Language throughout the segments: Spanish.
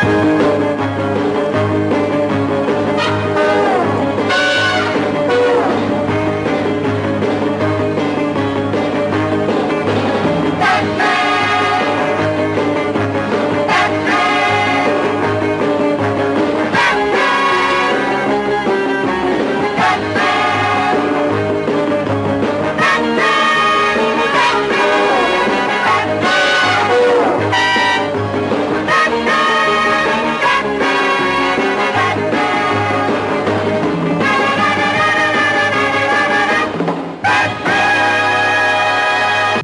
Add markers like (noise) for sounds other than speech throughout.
Música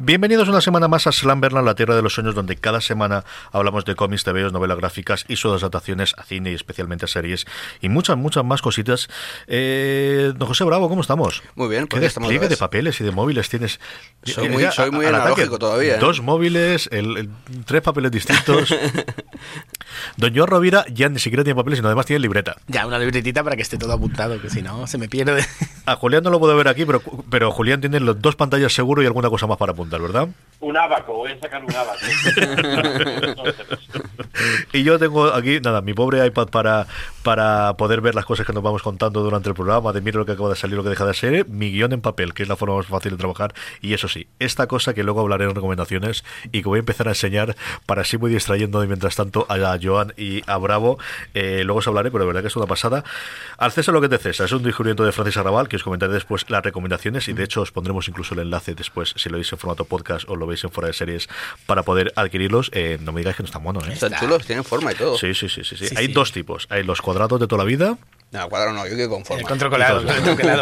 Bienvenidos una semana más a Slamberland, la tierra de los sueños, donde cada semana hablamos de cómics, TVOs, novelas gráficas y sus adaptaciones a cine y especialmente a series y muchas, muchas más cositas. Eh, don José Bravo, ¿cómo estamos? Muy bien, ¿Qué despliegue de papeles y de móviles tienes? Soy muy, soy muy analógico todavía. ¿eh? Dos móviles, el, tres papeles distintos. (laughs) don Joan Rovira ya ni siquiera tiene papeles, sino además tiene libreta. Ya, una libretita para que esté todo apuntado, que si no se me pierde. A Julián no lo puedo ver aquí, pero, pero Julián tiene los dos pantallas seguro y alguna cosa más para apuntar. ¿verdad? Un abaco, voy a sacar un abaco. (laughs) y yo tengo aquí, nada, mi pobre iPad para, para poder ver las cosas que nos vamos contando durante el programa, de mira lo que acaba de salir, lo que deja de ser, mi guion en papel, que es la forma más fácil de trabajar. Y eso sí, esta cosa que luego hablaré en recomendaciones y que voy a empezar a enseñar para así voy distrayendo mientras tanto a Joan y a Bravo. Eh, luego os hablaré, pero de verdad que es una pasada. Al César lo que te César, es un descubrimiento de Francis Arrabal, que os comentaré después las recomendaciones y de hecho os pondremos incluso el enlace después, si lo veis en formato podcast o lo veis en fuera de series, para poder adquirirlos. Eh, no me digáis que no están buenos, ¿eh? Están chulos, tienen forma y todo. Sí, sí, sí. sí, sí. Hay dos tipos. Hay los cuadrados de toda la vida no, cuadrado no, yo quiero con forma. El controlado,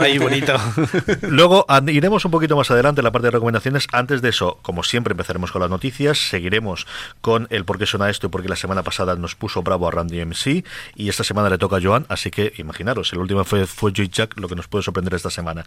ahí bonito. (laughs) Luego iremos un poquito más adelante en la parte de recomendaciones. Antes de eso, como siempre, empezaremos con las noticias. Seguiremos con el por qué suena esto y porque la semana pasada nos puso bravo a Randy MC y esta semana le toca a Joan. Así que imaginaros, el último fue, fue Joy Jack, lo que nos puede sorprender esta semana.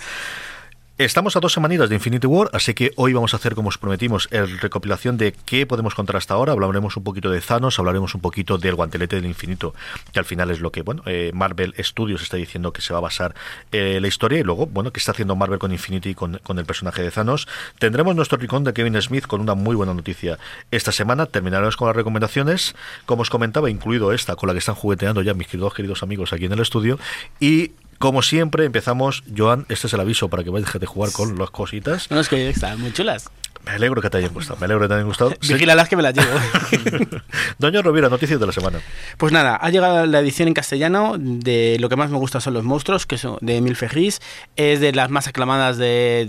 Estamos a dos semanitas de Infinity War, así que hoy vamos a hacer, como os prometimos, el recopilación de qué podemos contar hasta ahora. Hablaremos un poquito de Thanos, hablaremos un poquito del guantelete del infinito, que al final es lo que, bueno, eh, Marvel Studios está diciendo que se va a basar eh, la historia y luego, bueno, qué está haciendo Marvel con Infinity con, con el personaje de Thanos. Tendremos nuestro ricón de Kevin Smith con una muy buena noticia esta semana. Terminaremos con las recomendaciones, como os comentaba, incluido esta con la que están jugueteando ya mis queridos, queridos amigos aquí en el estudio. Y como siempre, empezamos. Joan, este es el aviso para que vayas de jugar con las cositas. No, es que están muy chulas. Me alegro que te hayan gustado. Me alegro que te hayan gustado. las que me las llevo. (laughs) Doña Rovira, noticias de la semana. Pues nada, ha llegado la edición en castellano de lo que más me gusta son los monstruos, que son de Emil Ferris. Es de las más aclamadas de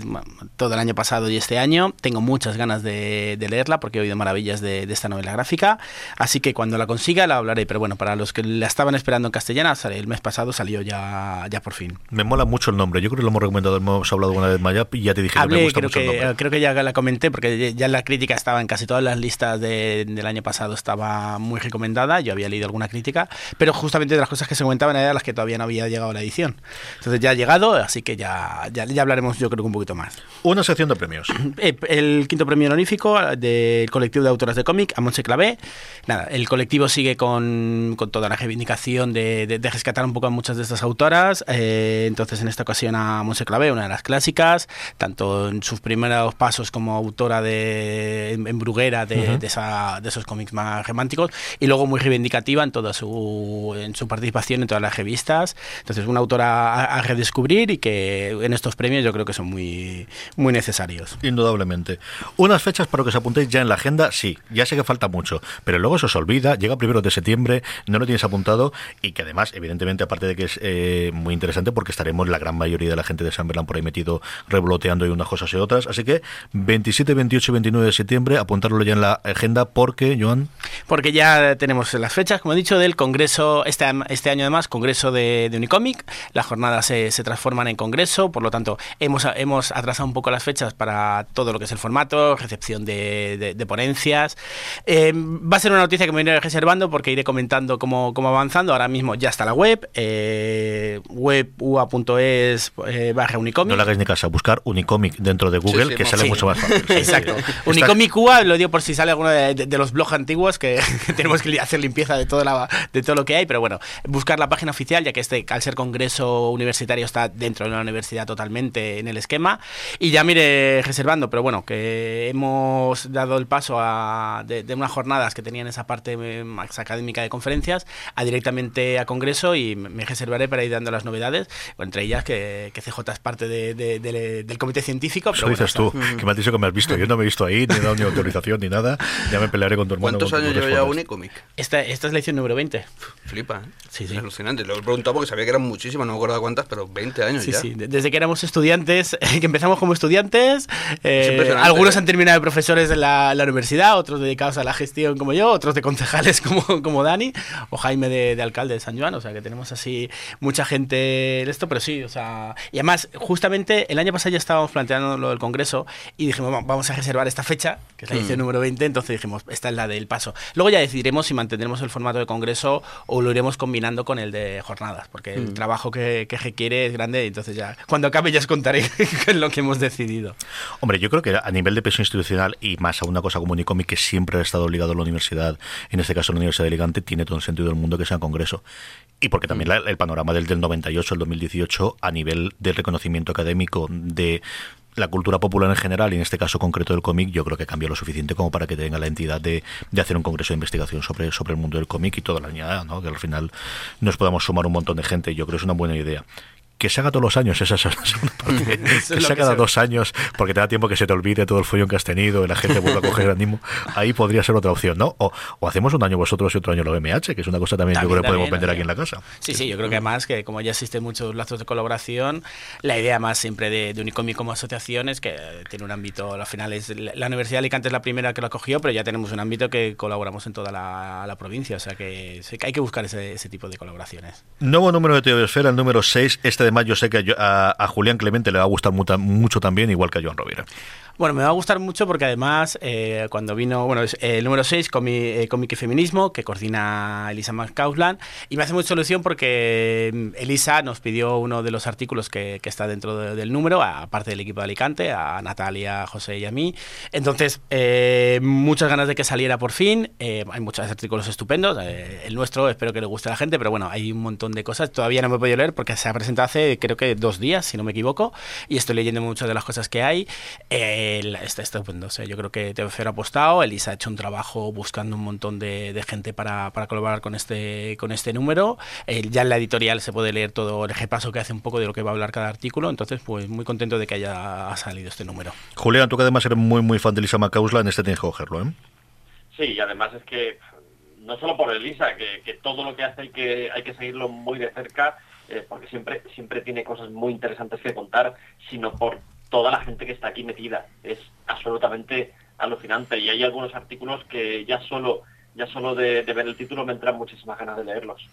todo el año pasado y este año. Tengo muchas ganas de, leerla porque he oído maravillas de, esta novela gráfica. Así que cuando la consiga la hablaré. Pero bueno, para los que la estaban esperando en castellano, el mes pasado salió ya, ya por fin. Me mola mucho el nombre. Yo creo que lo hemos recomendado, hemos hablado una vez más ya y ya te dije que me gusta creo mucho que, el nombre. Creo que ya la comenté porque ya la crítica estaba en casi todas las listas del año pasado, estaba muy recomendada, yo había leído alguna crítica, pero justamente de las cosas que se comentaban eran las que todavía no había llegado a la edición. Entonces ya ha llegado, así que ya, ya, hablaremos yo creo que un poquito más. Una sección de premios. (clears throat) Eh, el quinto premio honorífico del colectivo de autoras de cómic, a Monse Clavé. Nada, el colectivo sigue con, con toda la reivindicación de, de, rescatar un poco a muchas de estas autoras. Eh, entonces en esta ocasión a Monse Clavé, una de las clásicas, tanto en sus primeros pasos como autora de, en Bruguera de, de, esa, de, esos cómics más románticos y luego muy reivindicativa en toda su, en su participación en todas las revistas. Entonces, una autora a, a, redescubrir y que en estos premios yo creo que son muy, muy necesarios. Indudablemente. Unas fechas para que os apuntéis ya en la agenda, sí, ya sé que falta mucho, pero luego se os olvida, llega primero de septiembre, no lo tienes apuntado y que además, evidentemente, aparte de que es eh, muy interesante porque estaremos la gran mayoría de la gente de San Berlán por ahí metido revoloteando y unas cosas y otras. Así que 27, 28 y 29 de septiembre, apuntarlo ya en la agenda porque, Joan. Porque ya tenemos las fechas, como he dicho, del Congreso, este, este año además, Congreso de, de Unicomic. Las jornadas se, se, transforman en Congreso, por lo tanto, hemos, hemos atrasado un poco las fechas para todo lo que es el formato, recepción de, de, de ponencias. Eh, va a ser una noticia que me iré reservando porque iré comentando cómo, cómo avanzando. Ahora mismo ya está la web, eh, webua.es eh, barra Unicomic. No le hagáis ni caso, buscar Unicomic dentro de Google, sí, sí, que sale sí. mucho más fácil. (laughs) Exacto. (laughs) Unicomic UA, lo digo por si sale alguno de, de, de los blogs antiguos, que, (laughs) que, tenemos que hacer limpieza de, toda la, de todo lo que hay, pero bueno, buscar la página oficial, ya que este, al ser congreso universitario, está dentro de una universidad totalmente en el esquema. Y ya mire reservando, pero bueno, que hemos dado el paso a, de, de unas jornadas que tenían esa parte más académica de conferencias a directamente a congreso y me reservaré para ir dando las novedades, entre ellas que, que CJ es parte de, de, de, del comité científico. Pero Eso bueno, dices tú, que me has dicho que me has visto. Yo no me he visto ahí, ni he dado ni autorización ni nada. Ya me pelearé con tu hermano. ¿Cuántos años lleva ya Unicomic? Esta, esta es la edición número 20. Flipa, ¿eh? Sí, sí. Es alucinante. Lo he preguntado porque sabía que eran muchísimas, no me acuerdo cuántas, pero 20 años sí, ya. Sí, desde que éramos estudiantes, (laughs) que empezamos como estudiantes, eh, algunos ¿eh? han terminado de profesores en la, la, universidad, otros dedicados a la gestión como yo, otros de concejales (laughs) como, como Dani, o Jaime de, de alcalde de San Juan, o sea que tenemos así mucha gente de esto, pero sí, o sea, y además, justamente el año pasado ya estábamos planteando lo del Congreso y dijimos, vamos a reservar esta fecha, que es la edición mm. número 20, entonces dijimos, esta es la del paso. Luego ya decidiremos si mantendremos el formato de Congreso o lo iremos combinando con el de jornadas, porque mm. el trabajo que, que, requiere es grande, entonces ya, cuando acabe ya os contaré (laughs) lo que hemos decidido. Hombre, yo creo que a nivel de peso institucional y más a una cosa como Unicomic, que siempre ha estado ligado a la universidad, en este caso la Universidad de Alicante, tiene todo el sentido del mundo que sea Congreso. Y porque también la, el panorama del, del 98 al 2018, a nivel de reconocimiento académico de la cultura popular en general y en este caso concreto del cómic, yo creo que cambió lo suficiente como para que tenga la entidad de, de hacer un congreso de investigación sobre, sobre el mundo del cómic y toda la añada, ¿no? que al final nos podamos sumar un montón de gente. Yo creo que es una buena idea que se haga todos los años, esa es la (laughs) segunda parte. que se haga cada dos años, porque te da tiempo que se te olvide todo el follón que has tenido y la gente vuelva a coger el ánimo. Ahí podría ser otra opción, ¿no? O, o, hacemos un año vosotros y otro año lo MH, que es una cosa también, también yo creo que podemos vender aquí en la casa. Sí, sí, yo creo que además que como ya existen muchos lazos de colaboración, la idea más siempre de, de Unicomic como asociación es que tiene un ámbito, al final es la Universidad de Alicante es la primera que lo acogió, pero ya tenemos un ámbito que colaboramos en toda la, la provincia, o sea que hay que buscar ese, ese tipo de colaboraciones. Nuevo número de Teosfera, el número 6, este de mayo sé que yo, a, a, Julián Clemente le va a gustar mucho también, igual que a Joan Rovira. Bueno, me va a gustar mucho porque además eh, cuando vino, bueno, es el número 6, Cómic, Cómic y Feminismo, que coordina Elisa McCausland, y me hace mucha ilusión porque mm, Elisa nos pidió uno de los artículos que, está dentro de, del número, aparte del equipo de Alicante, a Natalia, a José y a mí. Entonces, eh, muchas ganas de que saliera por fin. Eh, hay muchos artículos estupendos. Eh, el nuestro, espero que le guste a la gente, pero bueno, hay un montón de cosas. Todavía no me he podido leer porque se ha presentado hace, creo que dos días, si no me equivoco, y estoy leyendo muchas de las cosas que hay. Está estupendo. O sea, yo creo que TVC ha apostado. Elisa ha hecho un trabajo buscando un montón de, de gente para, para, colaborar con este, con este número. Eh, ya en la editorial se puede leer todo el repaso que hace un poco de lo que va a hablar cada artículo. Entonces, pues muy contento de que haya salido este número. Julián, tú que además eres muy, muy fan de Elisa Macausla, en este tienes que cogerlo, ¿eh? Sí, y además es que no solo por Elisa, que, que todo lo que hace hay que, hay que seguirlo muy de cerca, eh, porque siempre, siempre tiene cosas muy interesantes que contar, sino por toda la gente que está aquí metida. Es absolutamente alucinante. Y hay algunos artículos que ya solo, ya solo de, de ver el título me entran muchísimas ganas de leerlos.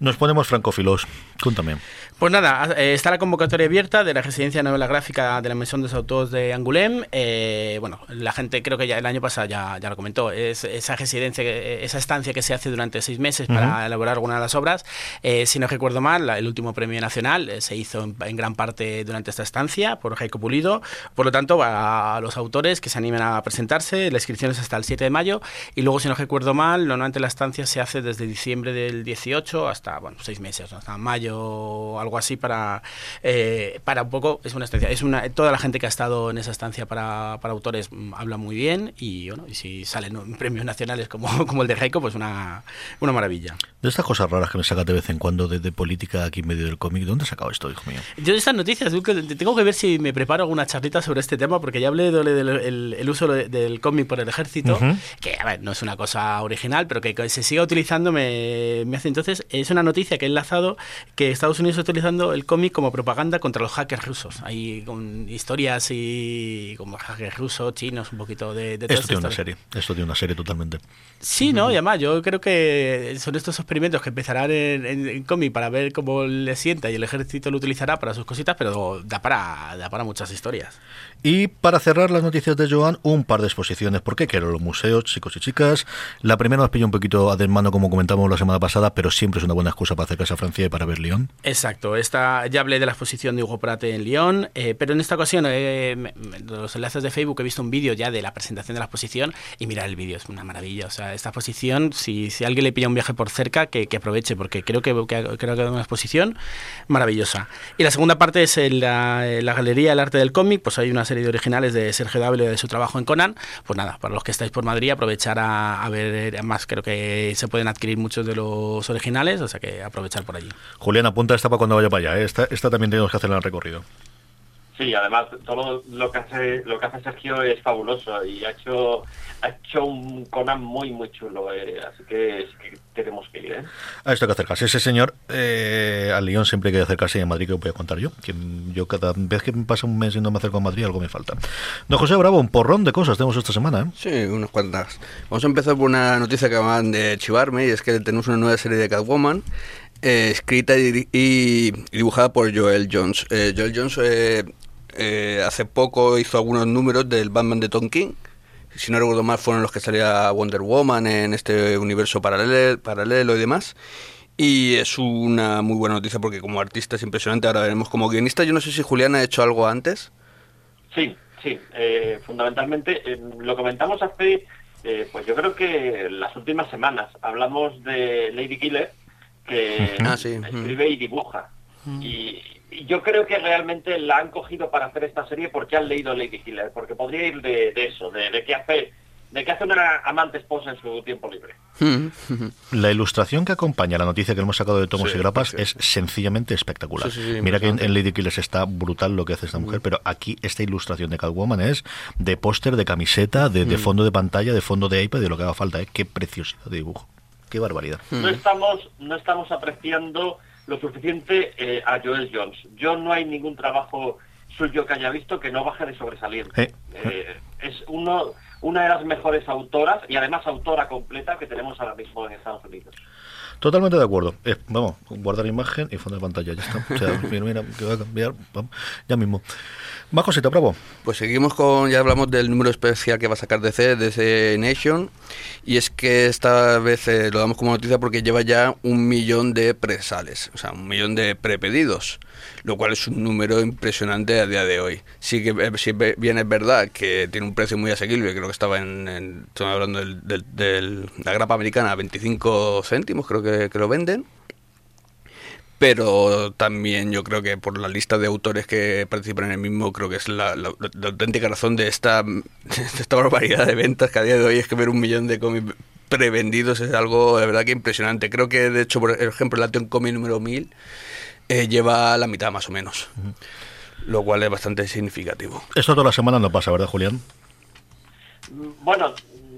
Nos ponemos francófilos. Cuéntame. Pues nada, está la convocatoria abierta de la residencia de novela gráfica de la Maison des Autors de Angoulême. Eh, bueno, la gente creo que ya el año pasado ya, ya lo comentó. Es esa residencia, esa estancia que se hace durante seis meses para uh -huh. elaborar alguna de las obras. Eh, si no recuerdo mal, el último premio nacional eh, se hizo en, en, gran parte durante esta estancia por Jacob Pulido. Por lo tanto, a, a los autores que se animen a presentarse, la inscripción es hasta el 7 de mayo. Y luego, si no recuerdo recuerdo mal, normalmente la estancia se hace desde diciembre del 18 hasta, bueno, seis meses, hasta mayo o algo así para, eh, para un poco, es una estancia, es una, toda la gente que ha estado en esa estancia para, para autores mm, habla muy bien y, bueno, y si salen (laughs) premios nacionales como, como el de Heiko, pues una, una maravilla. De estas cosas raras que me sacas de vez en cuando de, de política aquí en medio del cómic, ¿dónde has sacado esto, hijo mío? Yo de estas noticias tengo que ver si me preparo alguna charlita sobre este tema, porque ya hablé del, del el, el uso del cómic por el ejército, Ujú. que a ver, no es una cosa original, pero que, se siga utilizando me, me hace entonces, es una noticia que he enlazado que Estados Unidos está utilizando el cómic como propaganda contra los hackers rusos. Hay con historias y como hackers rusos, chinos, un poquito de, de Esto tiene una serie, esto tiene una serie totalmente. Sí, ¿no? Y además yo creo que son estos experimentos que empezarán en, en- en cómic para ver cómo le sienta y el ejército lo utilizará para sus cositas, pero da para, da para muchas historias. Y para cerrar las noticias de Joan, un par de exposiciones. ¿Por qué quiero los museos, chicos y chicas? La primera nos pilla un poquito a desmano, como comentamos la semana pasada, pero siempre es una buena excusa para acercarse a Francia y para ver Lyon. Exacto, esta, ya hablé de la exposición de Hugo Prate en Lyon, eh, pero en esta ocasión, eh, los enlaces de Facebook, he visto un vídeo ya de la presentación de la exposición y mira el vídeo, es una maravilla. O sea, esta exposición, si, si alguien le pilla un viaje por cerca, que, que aproveche, porque creo que, que- creo que es una exposición maravillosa. Y la segunda parte es la, la Galería del Arte del Cómic, pues hay una serie de originales de Sergio Dávila de su trabajo en Conan. Pues nada, para los que estáis por Madrid, aprovechar a, ver, además creo que se pueden adquirir muchos de los originales, o sea que aprovechar por allí. Julián, apunta esta para cuando vaya para allá. ¿eh? Esta, también tenemos que hacerla en el recorrido. Sí, además todo lo que hace lo que hace Sergio es fabuloso y ha hecho ha hecho un Conan muy muy chulo, eh, así que, sí que tenemos que ir. ¿eh? A esto hay que acercarse. Ese señor, eh, al Lyon siempre hay que acercarse y en Madrid que os voy a contar yo. Que yo cada vez que me pasa un mes y no me acerco a Madrid, algo me falta. Don José Bravo, un porrón de cosas tenemos esta semana. ¿eh? Sí, unas cuantas. Vamos a empezar por una noticia que acaban de chivarme y es que tenemos una nueva serie de Catwoman eh, escrita y, diri- y dibujada por Joel Jones. Eh, Joel Jones eh, eh, hace poco hizo algunos números del Batman de Tom King. Si no recuerdo mal, fueron los que salía Wonder Woman en este universo paralelo, paralelo y demás. Y es una muy buena noticia porque como artista es impresionante. Ahora veremos como guionista. Yo no sé si Julián ha hecho algo antes. Sí, sí, eh, fundamentalmente eh, lo comentamos hace, eh, pues yo creo que las últimas semanas hablamos de Lady Killer que Ah, sí. escribe y dibuja y, y yo creo que realmente la han cogido para hacer esta serie porque han leído Lady Killer, porque podría ir de, de eso, de, de qué hace, de qué hace una amante esposa en su tiempo libre. La ilustración que acompaña la noticia que hemos sacado de Tomos Sí, y Grapas sí. es sencillamente espectacular. Sí, sí, sí, Mira que en, Lady Killers está brutal lo que hace esta mujer, pero aquí esta ilustración de Catwoman es de póster, de camiseta, de, de fondo de pantalla, de fondo de iPad, de lo que haga falta. ¿eh? Qué preciosidad de dibujo. Qué barbaridad. No estamos, no estamos apreciando lo suficiente eh, a Joel Jones. Yo no hay ningún trabajo suyo que haya visto que no baje de sobresaliente. Eh. Eh, es uno, una de las mejores autoras y además autora completa que tenemos ahora mismo en Estados Unidos. Totalmente de acuerdo. Eh, vamos, guardar imagen y fondo de pantalla, ya está. O sea, (laughs) mira, mira, que va a cambiar, vamos, ya mismo. Más cosita, bravo. Pues seguimos con, ya hablamos del número especial que va a sacar DC, DC Nation, y es que esta vez eh, lo damos como noticia porque lleva ya un millón de presales, o sea, un millón de prepedidos, lo cual es un número impresionante a día de hoy. Sí que eh, ve- bien es verdad que tiene un precio muy asequible, creo que estaba en, en- estamos hablando del- la grapa americana a 25 céntimos, creo que, que lo venden pero también yo creo que por la lista de autores que participan en el mismo, creo que es la, la- la auténtica razón de esta, (laughs) de esta barbaridad de ventas que a día de hoy es que ver un millón de cómics prevendidos es algo de verdad que impresionante. Creo que de hecho, por ejemplo, el Ateon Comic número 1000 eh, lleva la mitad más o menos, lo cual es bastante significativo. Esto toda la semana no pasa, ¿verdad, Julián? Bueno,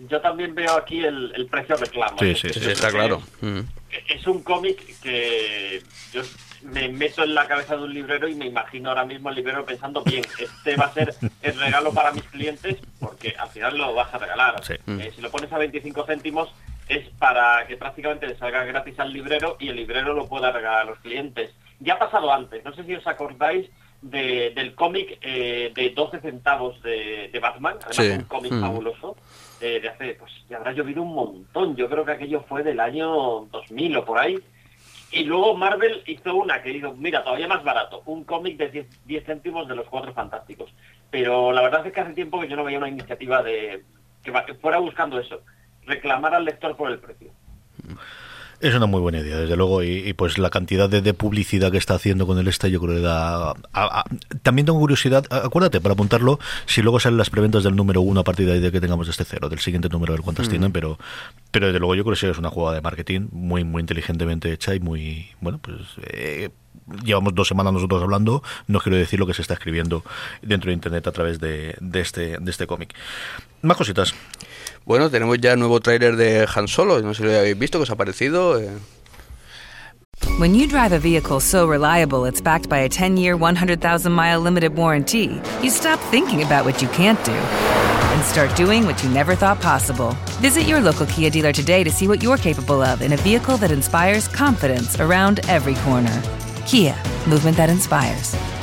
yo también veo aquí el, el precio reclamo. Sí, está claro. Mm. Es un cómic que yo me meto en la cabeza de un librero y me imagino ahora mismo el librero pensando, bien, este va a ser el regalo para mis clientes porque al final lo vas a regalar. Sí. Eh, si lo pones a 25 céntimos es para que prácticamente le salga gratis al librero y el librero lo pueda regalar a los clientes. Ya ha pasado antes, no sé si os acordáis de- del cómic eh, de 12 centavos de, de Batman, además Sí. un cómic Mm. fabuloso, de hace, pues ya habrá llovido un montón, yo creo que aquello fue del año 2000 o por ahí, y luego Marvel hizo una que dijo, mira, todavía más barato, un cómic de 10, 10 céntimos de los Cuatro Fantásticos. Pero la verdad es que hace tiempo que yo no veía una iniciativa de que fuera buscando eso, reclamar al lector por el precio. Es una muy buena idea, desde luego, y, pues la cantidad de, publicidad que está haciendo con el este, yo creo que da... también tengo curiosidad, acuérdate, para apuntarlo, si luego salen las preventas del número uno a partir de ahí de que tengamos este cero, del siguiente número, del cuántas mm. tienen, pero pero desde luego yo creo que es una jugada de marketing muy, muy inteligentemente hecha y muy, bueno, pues... Eh, llevamos dos semanas nosotros hablando, no quiero decir lo que se está escribiendo dentro de Internet a través de, de este, de este cómic. Más cositas. Bueno, tenemos ya nuevo tráiler de Han Solo, no sé si lo habéis visto, que os ha parecido. Eh. When you drive a vehicle so reliable it's backed by a 10-year, 100,000-mile limited warranty, you stop thinking about what you can't do and start doing what you never thought possible. Visit your local Kia dealer today to see what you're capable of in a vehicle that inspires confidence around every corner. Kia, movement that inspires.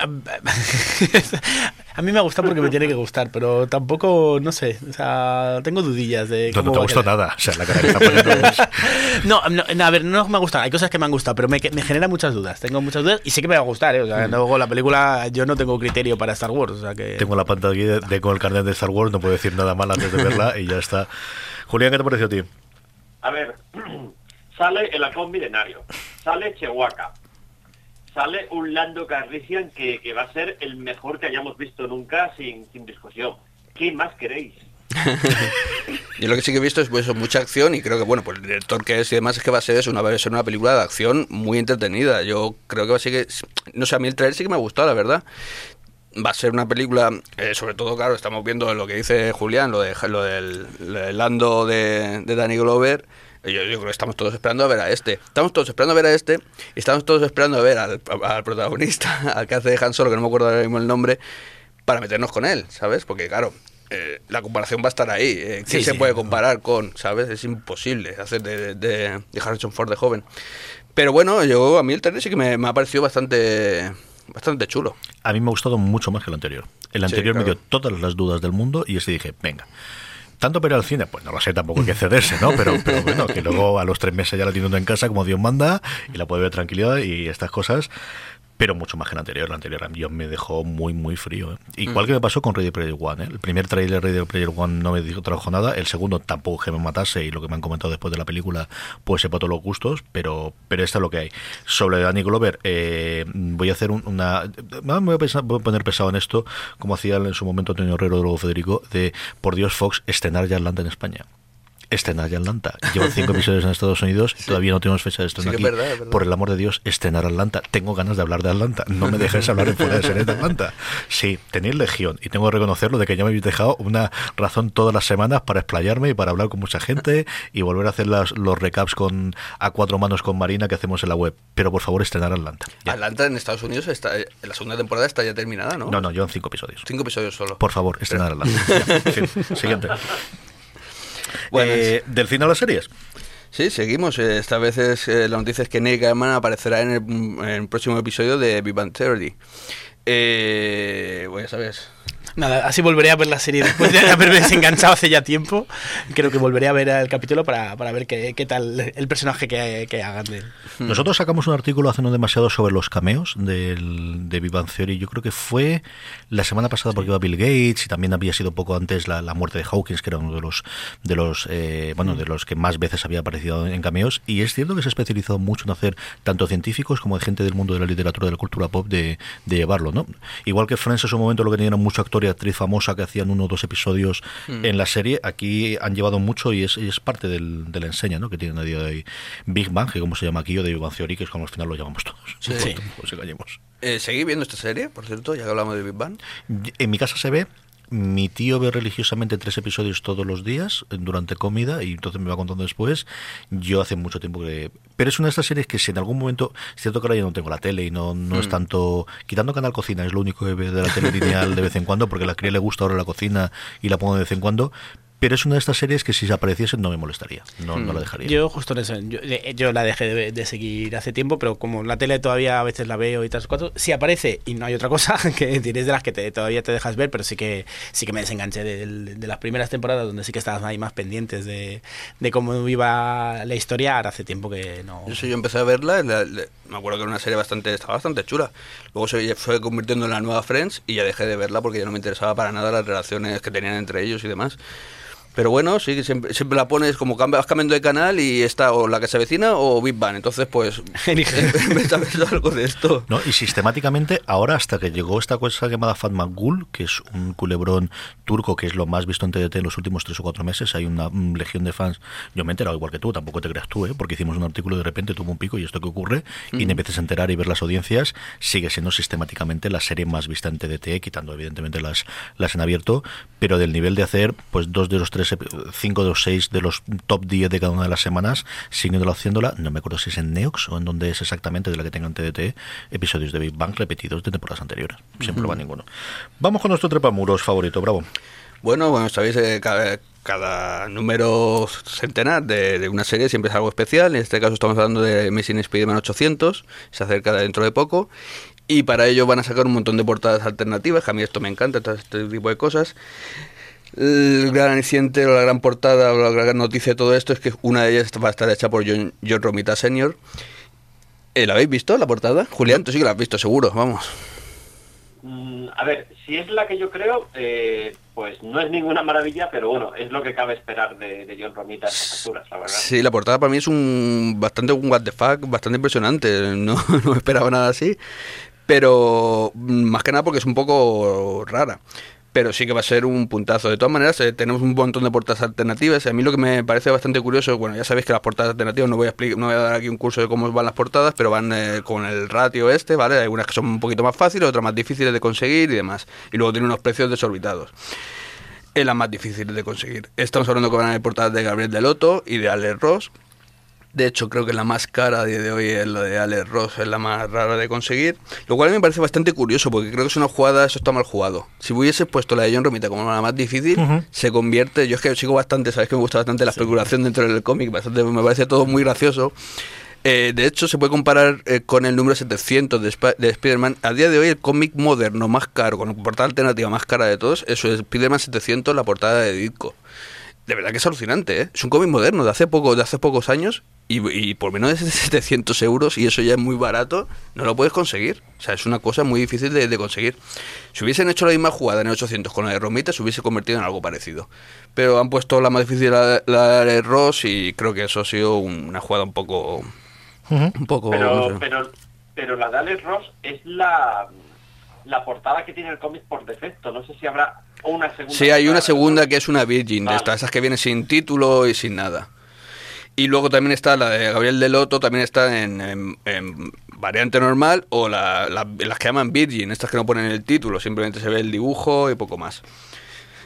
(laughs) a mí me ha gustado porque me tiene que gustar, pero tampoco, no sé, o sea, tengo dudillas de... no, no te gustó nada, o sea, la cara que está (laughs) no, no, a ver, no me ha gustado, hay cosas que me han gustado, pero me, me genera muchas dudas, tengo muchas dudas y sé que me va a gustar, ¿eh? o sea, mm. luego la película, yo no tengo criterio para Star Wars, o sea que... Tengo la pantalla aquí de, con el carnet de Star Wars, no puedo decir nada mal antes de verla y ya está. Julián, ¿qué te pareció a ti? A ver, (clears throat) sale el halcón milenario, sale Chewbacca, sale un Lando Calrissian que, que va a ser el mejor que hayamos visto nunca sin, sin discusión. ¿Qué más queréis? (laughs) Yo lo que sí que he visto es pues, mucha acción y creo que, bueno, pues el director que es y demás es que va a ser, eso, una, va a ser una película de acción muy entretenida. Yo creo que va a que, no sé, a mí el trailer sí que me ha gustado, la verdad. Va a ser una película, eh, sobre todo, claro, estamos viendo lo que dice Julián, lo, de, lo del, Lando de, de Danny Glover yo, creo que estamos todos esperando a ver a este. Estamos todos esperando a ver a este y estamos todos esperando a ver al, protagonista, (laughs) al que hace de Han Solo, que no me acuerdo ahora mismo el nombre, para meternos con él, ¿sabes? Porque claro, eh, la comparación va a estar ahí. Eh, ¿Qué se puede comparar con, ¿sabes? Es imposible hacer de, de, Harrison Ford de joven. Pero bueno, yo a mí el trailer sí que me, ha parecido bastante bastante chulo. A mí me ha gustado mucho más que el anterior. El anterior me dio todas las dudas del mundo y así dije, venga, tanto ir al cine, pues no lo sé, tampoco hay que cederse, ¿no? Pero, pero bueno, que luego a los tres meses ya la tiene uno en casa como Dios manda y la puede ver tranquilidad y estas cosas pero mucho más que el anterior. El anterior yo me dejó muy, muy frío. ¿eh? Igual mm. que me pasó con Ready Player One. ¿eh? El primer trailer Ready Player One no me dijo, trajo nada. El segundo tampoco que me matase y lo que me han comentado después de la película, pues sepa todos los gustos, pero, pero esto es lo que hay. Sobre Danny Glover, eh, voy a hacer una. Me voy a, poner pesado en esto, como hacía en su momento Antonio Herrero, luego Federico, de por Dios Fox estrenar ya Atlanta en España estrenar ya Atlanta. Llevan cinco episodios en Estados Unidos (laughs) y todavía no tenemos fecha de estreno aquí. Por el amor de Dios, estrenar Atlanta. Tengo ganas de hablar de Atlanta. No me dejes hablar en fuera de serie de Atlanta. (laughs) Sí, tenéis legión y tengo que reconocerlo de que ya me habéis dejado una razón todas las semanas para explayarme y para hablar con mucha gente (laughs) y volver a hacer las, los recaps con a cuatro manos con Marina que hacemos en la web. Pero por favor, estrenar Atlanta. Atlanta en Estados Unidos está, la segunda temporada está ya terminada, ¿no? No, no, llevan cinco episodios. Cinco episodios solo. Por favor, estrenar Atlanta. siguiente. Eh, ¿Del cine a las series? Sí, seguimos. Eh, esta vez es, eh, la noticia es que Nick Gaiman aparecerá en el, próximo episodio de Big Theory. Eh, bueno, ya sabes, Nada, así volveré a ver la serie después de haberme desenganchado hace ya tiempo. Creo que volveré a ver el capítulo para, para ver qué, qué, tal el personaje que, que hagan de él. Hmm. Nosotros sacamos un artículo hace no demasiado sobre los cameos del, de Vivan Theory. Yo creo que fue la semana pasada porque iba Bill Gates y también había sido poco antes la, la muerte de Hawkins, que era uno de los de los eh, bueno de los que más veces había aparecido en cameos. Y es cierto que se ha especializado mucho en hacer tanto científicos como de gente del mundo de la literatura, de la cultura pop, de, de llevarlo, ¿no? Igual que Friends en su momento lo que tenían mucho actor y actriz famosa que hacían uno o dos episodios mm. en la serie, aquí han llevado mucho y es, es parte del, de la enseña ¿no? que tienen a día de hoy Big Bang, que como se llama aquí, o de Big Bang Theory, que es como al final lo llamamos todos. Sí. Pues eh, ¿Seguí viendo esta serie, por cierto, ya que hablamos de Big Bang? En mi casa se ve, mi tío ve religiosamente tres episodios todos los días eh, durante comida y entonces me va contando después. Yo hace mucho tiempo que... Pero es una de estas series que si en algún momento, es cierto que ahora ya no tengo la tele y no, no es Mm. tanto... Quitando Canal Cocina, es lo único que ve de la tele lineal de vez en cuando, porque a la cría le gusta ahora la cocina y la pongo de vez en cuando. Pero es una de estas series que si se apareciese no me molestaría, no, no la dejaría. Yo justo en eso, yo, yo la dejé de, de seguir hace tiempo, pero como la tele todavía a veces la veo y tal, cuatro, si aparece y no hay otra cosa, (laughs) que tienes de las que te- todavía te dejas ver, pero sí que sí que me desenganché del- de, las primeras temporadas donde sí que estabas ahí más pendientes de, de cómo iba la historia, ahora hace tiempo que no... Yo, sí, yo empecé a verla, la- la- me acuerdo que era una serie bastante, estaba bastante chula. Luego se fue convirtiendo en la nueva Friends y ya dejé de verla porque ya no me interesaba para nada las relaciones que tenían entre ellos y demás. Pero bueno, sí, siempre, siempre la pones como vas cambiando de canal y está o la que se avecina o Big Bang. Entonces, pues, (laughs) (laughs) algo de esto. No, y sistemáticamente, ahora hasta que llegó esta cosa llamada Fatma Gul, que es un culebrón turco que es lo más visto en TDT en los últimos tres o cuatro meses, hay una mm, legión de fans. Yo me he enterado igual que tú, tampoco te creas tú, ¿eh? porque hicimos un artículo y de repente tuvo un pico y esto que ocurre, y te empiezas a enterar y ver las audiencias, sigue siendo sistemáticamente la serie más vista en TDT, quitando evidentemente las, las en abierto, pero del nivel de hacer, pues dos de los tres, ep- cinco de los seis de los top 10 de cada una de las semanas, siguiéndolo haciéndola, no me acuerdo si es en Neox o en donde es exactamente de la que tengan TDT, episodios de Big Bang repetidos de temporadas anteriores. Siempre va ninguno. Vamos con nuestro trepamuros favorito, bravo. Bueno, bueno, sabéis, eh, cada, cada número centenar de, de una serie siempre es algo especial. En este caso estamos hablando de Amazing Spider-Man 800, se acerca dentro de poco. Y para ello van a sacar un montón de portadas alternativas, que a mí esto me encanta, todo este tipo de cosas. El gran aliciente o la gran portada o la gran noticia de todo esto es que una de ellas va a estar hecha por John, John Romita Sr. Eh, ¿La habéis visto, la portada? Julián, tú sí que la has visto, seguro, vamos. Mm, a ver, si es la que yo creo, eh, pues no es ninguna maravilla, pero bueno, es lo que cabe esperar de, de John Romita a estas alturas, la verdad. Sí, la portada para mí es un bastante un what the fuck, bastante impresionante. (laughs) No, no esperaba nada así. Pero mm, más que nada porque es un poco rara. Pero sí que va a ser un puntazo. De todas maneras, eh, tenemos un montón de portadas alternativas. A mí lo que me parece bastante curioso, bueno, ya sabéis que las portadas alternativas, no voy a, explicar, no voy a dar aquí un curso de cómo van las portadas, pero van eh, con el ratio este, ¿vale? Hay algunas que son un poquito más fáciles, otras más difíciles de conseguir y demás. Y luego tiene unos precios desorbitados es la más difícil de conseguir. Estamos hablando que van a haber portadas de Gabriel Deloto y de Alex Ross. De hecho, creo que la más cara a día de hoy es la de Alex Ross, es la más rara de conseguir. Lo cual me parece bastante curioso, porque creo que es una jugada, eso está mal jugado. Si hubiese puesto la de John Romita como la más difícil, se convierte. Yo es que sigo bastante, sabes que me gusta bastante la especulación dentro del cómic, bastante, me parece todo muy gracioso. Eh, de hecho, se puede comparar eh, con el número 700 de, Sp- de Spider-Man. A día de hoy, el cómic moderno más caro, con la portada alternativa más cara de todos, eso es Spider-Man 700, la portada de Ditko. De verdad que es alucinante, ¿eh? Es un cómic moderno de hace poco, de hace pocos años y, y por menos de (laughs) 700 euros y eso ya es muy barato, no lo puedes conseguir. O sea, es una cosa muy difícil de, de conseguir. Si hubiesen hecho la misma jugada en el 800 con la de Romita, se hubiese convertido en algo parecido. Pero han puesto la más difícil la, la de Ross y creo que eso ha sido un- una jugada un poco... Un poco... Pero, no sé. pero, pero la de Alex Ross es la, la portada que tiene el cómic por defecto. No sé si habrá una segunda. Sí, hay una segunda que es una Virgin, de estas, esas que viene sin título y sin nada. Y luego también está la de Gabriel Deloto, también está en, variante normal o la- la- las que llaman Virgin, estas que no ponen el título, simplemente se ve el dibujo y poco más.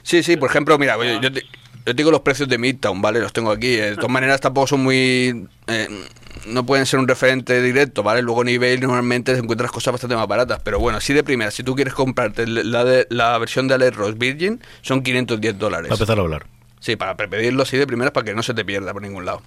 Sí, sí, por ejemplo, mira, yo, yo te, digo los precios de Midtown, ¿vale? Los tengo aquí. eh, De todas maneras tampoco son muy... eh, no pueden ser un referente directo, ¿vale? Luego en eBay normalmente encuentras cosas bastante más baratas. Pero bueno, así de primera, si tú quieres comprarte la, de, la versión de Alex Ross Virgin, son 510 dólares. Para empezar a hablar. Sí, para pedirlo así de primeras para que no se te pierda por ningún lado.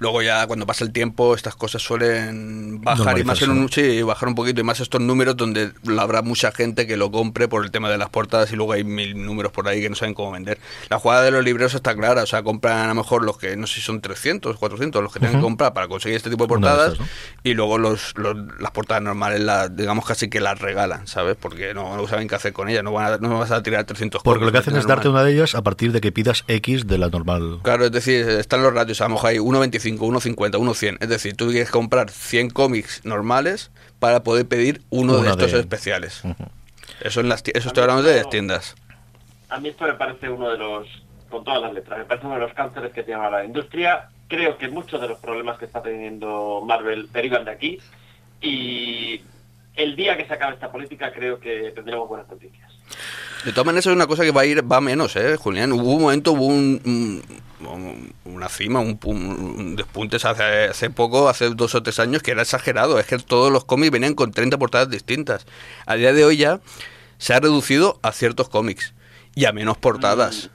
Luego ya cuando pasa el tiempo estas cosas suelen bajar y más en un, sí, bajar un poquito y más estos números donde habrá mucha gente que lo compre por el tema de las portadas y luego hay mil números por ahí que no saben cómo vender. La jugada de los libreros está clara, o sea, compran a lo mejor los que no sé si son 300, 400 los que tengan que comprar para conseguir este tipo de portadas y luego los, los- las portadas normales las digamos casi que las regalan, ¿sabes? Porque no, no saben qué hacer con ellas, no, van a- no vas a tirar 300 Porque lo que hacen es normal. darte una de ellas a partir de que pidas X de la normal. Claro, es decir, están los ratios, a lo mejor hay 1.25, 1.50, 1.100. Es decir, tú quieres comprar 100 cómics normales para poder pedir uno de estos de- especiales. Eso, en las, eso estoy hablando de las tiendas. A mí esto me parece uno de los, con todas las letras, me parece uno de los cánceres que tiene ahora la industria. Creo que muchos de los problemas que está teniendo Marvel derivan de aquí. Y el día que se acabe esta política creo que tendremos buenas noticias. De todas maneras es una cosa que va a ir, va menos, ¿eh, Julián? Hubo un momento, hubo un, un- un- una cima, un, un- un despunte hace, hace poco, hace dos o tres años, que era exagerado. Es que todos los cómics venían con 30 portadas distintas. A día de hoy ya se ha reducido a ciertos cómics y a menos portadas.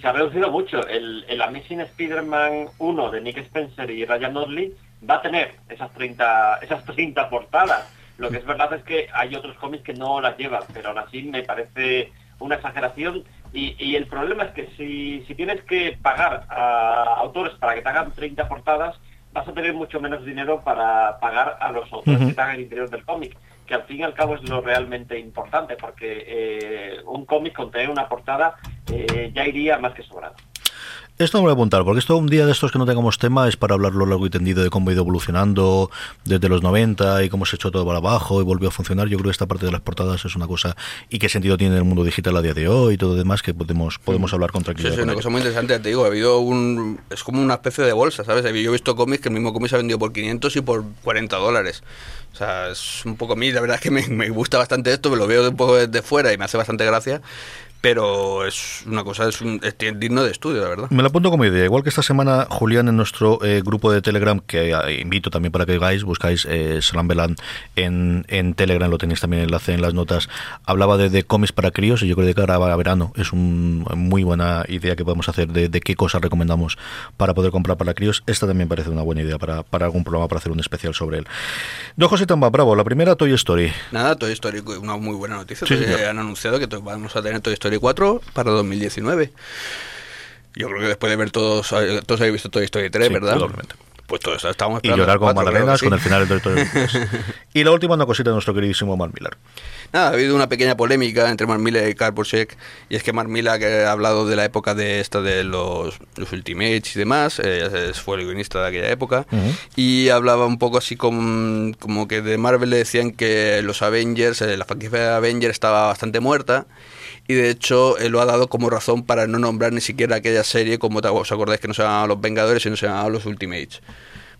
se ha reducido mucho. El, el Amazing Spider-Man 1 de Nick Spencer y Ryan Dudley va a tener esas 30, esas 30 portadas. Lo que es verdad es que hay otros cómics que no las llevan, pero aún así me parece una exageración. Y, y el problema es que si, si tienes que pagar a autores para que te hagan 30 portadas, vas a tener mucho menos dinero para pagar a los autores que hagan el interior del cómic, que al fin y al cabo es lo realmente importante, porque eh, un cómic con tener una portada eh, ya iría más que sobrado. Esto me voy a apuntar, porque esto un día de estos que no tengamos tema es para hablarlo largo y tendido de cómo ha ido evolucionando desde los 90 y cómo se echó todo para abajo y volvió a funcionar. Yo creo que esta parte de las portadas es una cosa y qué sentido tiene el mundo digital a día de hoy y todo demás que podemos podemos hablar con tranquilidad. sí, con una cosa muy interesante, te digo, ha habido un... Es como una especie de bolsa, ¿sabes? Yo he visto cómics que el mismo cómic se ha vendido por 500 y por 40 dólares. O sea, es un poco a mí, la verdad es que me, me gusta bastante esto, me lo veo un poco desde fuera y me hace bastante gracia, pero es una cosa, es, un, es digno de estudio, la verdad. Me lo apunto como idea. Igual que esta semana, Julián, en nuestro eh, grupo de Telegram, que eh, invito también para que oigáis, buscáis eh, Salambelan en, en Telegram, lo tenéis también enlace en las notas, hablaba de, de cómics para críos y yo creo que de cara a verano es una muy buena idea que podemos hacer de, de qué cosas recomendamos para poder comprar para críos. Esta también parece una buena idea para, para algún programa, para hacer un especial sobre él. Dos cositas más, bravo. La primera, Toy Story. Nada, Toy Story, una muy buena noticia. Sí, han anunciado que vamos a tener Toy Story 4 para 2019. Yo creo que después de ver todos, todos habéis visto Toy Story 3, Sí, ¿verdad? probablemente. Pues todos estábamos Y esperando llorar el como 4, creo magdalenas que con el sí. final del Toy Story 3. (laughs) Y la última, una cosita de nuestro queridísimo Mark Millar. Nada, ha habido una pequeña polémica entre Mark Miller y Carl Burchek, y es que Mark Miller que ha hablado de la época de esta de los, los Ultimates y demás, eh, fue el guionista de aquella época, Ujú. y hablaba un poco así como, como que de Marvel le decían que los Avengers, eh, la franquicia de Avengers estaba bastante muerta, y de hecho él lo ha dado como razón para no nombrar ni siquiera aquella serie como os acordáis que no se llamaba Los Vengadores, sino se llamaba Los Ultimates.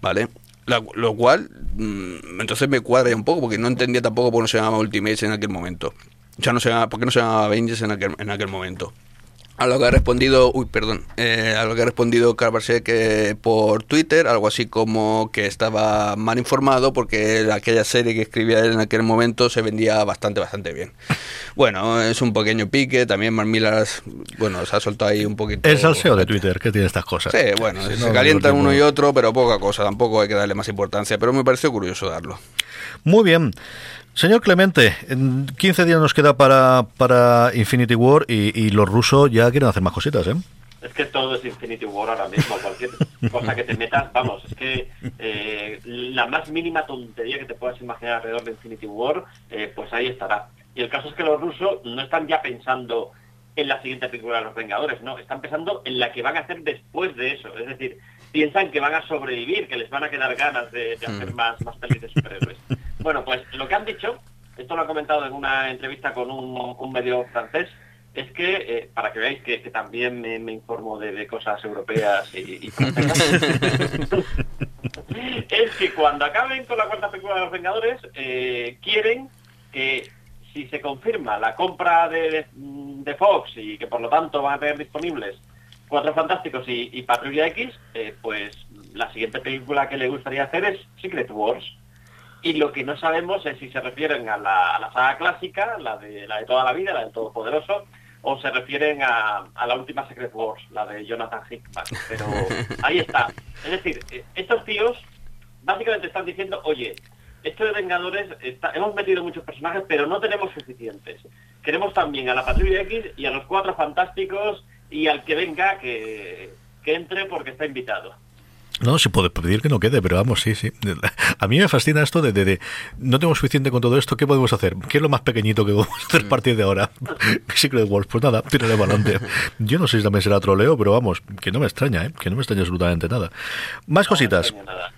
¿Vale? La- lo cual, mm, entonces me cuadra un poco, porque no entendía tampoco por qué no se llamaba Ultimates en aquel momento. O sea, no se llama, ¿por qué no se llamaba Avengers en aquel, en aquel momento? A lo que ha respondido, uy, perdón, eh, a lo que ha respondido Carl Barcek, eh, por Twitter, algo así como que estaba mal informado porque aquella serie que escribía él en aquel momento se vendía bastante, bastante bien. Bueno, es un pequeño pique, también Mark Millar, bueno, se ha soltado ahí un poquito. El salseo de Twitter, que tiene estas cosas. Sí, bueno, Sí, se no, calientan no, uno no. y otro, pero poca cosa, tampoco hay que darle más importancia, pero me pareció curioso darlo. Muy bien. Señor Clemente, en 15 días nos queda para, para Infinity War y, y los rusos ya quieren hacer más cositas, ¿eh? Es que todo es Infinity War ahora mismo. Cualquier cosa que te metas, vamos, es que eh, la más mínima tontería que te puedas imaginar alrededor de Infinity War, eh, pues ahí estará. Y el caso es que los rusos no están ya pensando en la siguiente película de los Vengadores, no, están pensando en la que van a hacer después de eso. Es decir, piensan que van a sobrevivir, que les van a quedar ganas de, de hacer más, más pelis de superhéroes. Bueno, pues lo que han dicho, esto lo ha comentado en una entrevista con un, medio francés, es que, eh, para que veáis que, también me, informo de, cosas europeas y, y (laughs) es que cuando acaben con la cuarta película de los Vengadores, eh, quieren que si se confirma la compra de Fox y que por lo tanto van a tener disponibles Cuatro Fantásticos y, y Patrulla X, eh, pues la siguiente película que le gustaría hacer es Secret Wars. Y lo que no sabemos es si se refieren a la, a la saga clásica, la de, la de toda la vida, la del Todopoderoso, o se refieren a, a la última Secret Wars, la de Jonathan Hickman. Pero (laughs) ahí está. Es decir, eh, estos tíos básicamente están diciendo, oye, esto de Vengadores, está- hemos metido muchos personajes, pero no tenemos suficientes. Queremos también a la Patrulla X y a los Cuatro Fantásticos y al que venga que, que entre porque está invitado. No, se puede pedir que no quede, pero vamos, sí, sí. (laughs) A mí me fascina esto de, de, de, no tenemos suficiente con todo esto, ¿qué podemos hacer? ¿Qué es lo más pequeñito que podemos hacer a partir de ahora? (laughs) Secret Wars, pues nada, tírale para adelante. Yo no sé si también será troleo, pero vamos, que no me extraña, ¿eh? que no me extraña absolutamente nada. Más cositas. No enseña nada.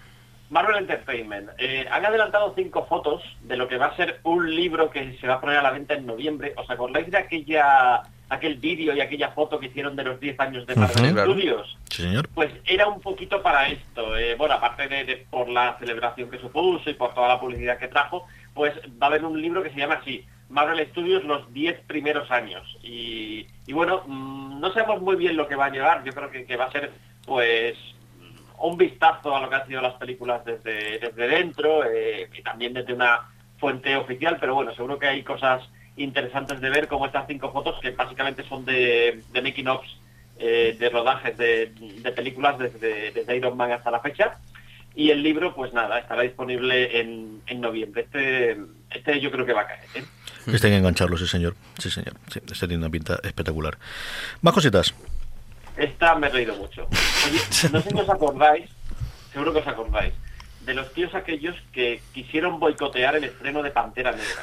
Marvel Entertainment. Eh, han adelantado cinco fotos de lo que va a ser un libro que se va a poner a la venta en noviembre. ¿Os acordáis de aquella aquel vídeo y aquella foto que hicieron de los 10 años de Marvel. Claro. Studios? Sí, señor. Pues era un poquito para esto. eh, bueno, aparte de, de por la celebración que supuso y por toda la publicidad que trajo, pues va a haber un libro que se llama así, Marvel Studios los 10 primeros años. Y, y bueno, mm, no sabemos muy bien lo que va a llevar. Yo creo que, que va a ser pues un vistazo a lo que han sido las películas desde, desde dentro eh, y también desde una fuente oficial, pero bueno, seguro que hay cosas interesantes de ver, como estas cinco fotos que básicamente son de, de making eh, de rodajes de, de películas desde, desde Iron Man hasta la fecha. Y el libro, pues nada, estará disponible en, en noviembre. Este, este yo creo que va a caer. ¿eh? Este hay que engancharlo, sí señor. Sí señor. Sí, este tiene una pinta espectacular. Más cositas. Esta me he reído mucho. Oye, (laughs) no sé si os acordáis, seguro que os acordáis, de los tíos aquellos que quisieron boicotear el estreno de Pantera Negra.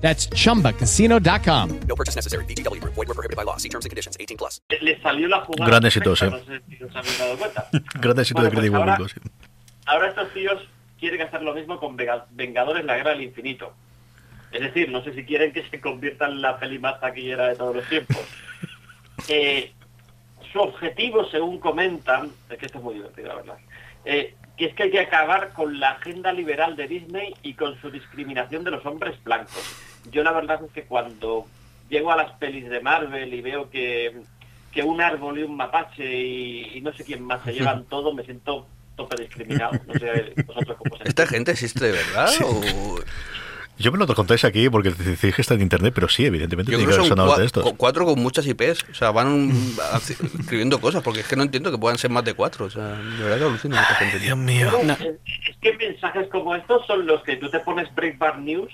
That's chumbacasino.com. No purchase necessary. VGW Group. Void were prohibited by law. See terms and conditions. 18 plus. le salió la jugada. Gran éxito, sí. No sé si os habéis dado cuenta. (laughs) Gran éxito Bueno, de pues Credible ahora- Público, sí. Ahora estos tíos quieren hacer lo mismo con Vengadores La Guerra del Infinito. Es decir, no sé si quieren que se convierta en la peli más taquillera de todos los tiempos. (laughs) Eh, su objetivo, según comentan, es que esto es muy divertido, la verdad, eh, que es que hay que acabar con la agenda liberal de Disney y con su discriminación de los hombres blancos. Yo la verdad es que cuando llego a las pelis de Marvel y veo que, que un árbol y un mapache y, y no sé quién más se llevan (laughs) todo, me siento tope discriminado. No sé vosotros cómo se ¿Esta gente existe de verdad? O... Yo me lo contáis aquí porque decís que está en internet, pero sí, evidentemente Yo tiene creo que haber sonado de estos. cuatro con muchas IPs. O sea, van (laughs) escribiendo cosas, porque es que no entiendo que puedan ser más de cuatro. O sea, de verdad que alucino esta gente. Dios mío. Es, es que mensajes como estos son los que tú te pones Breitbart News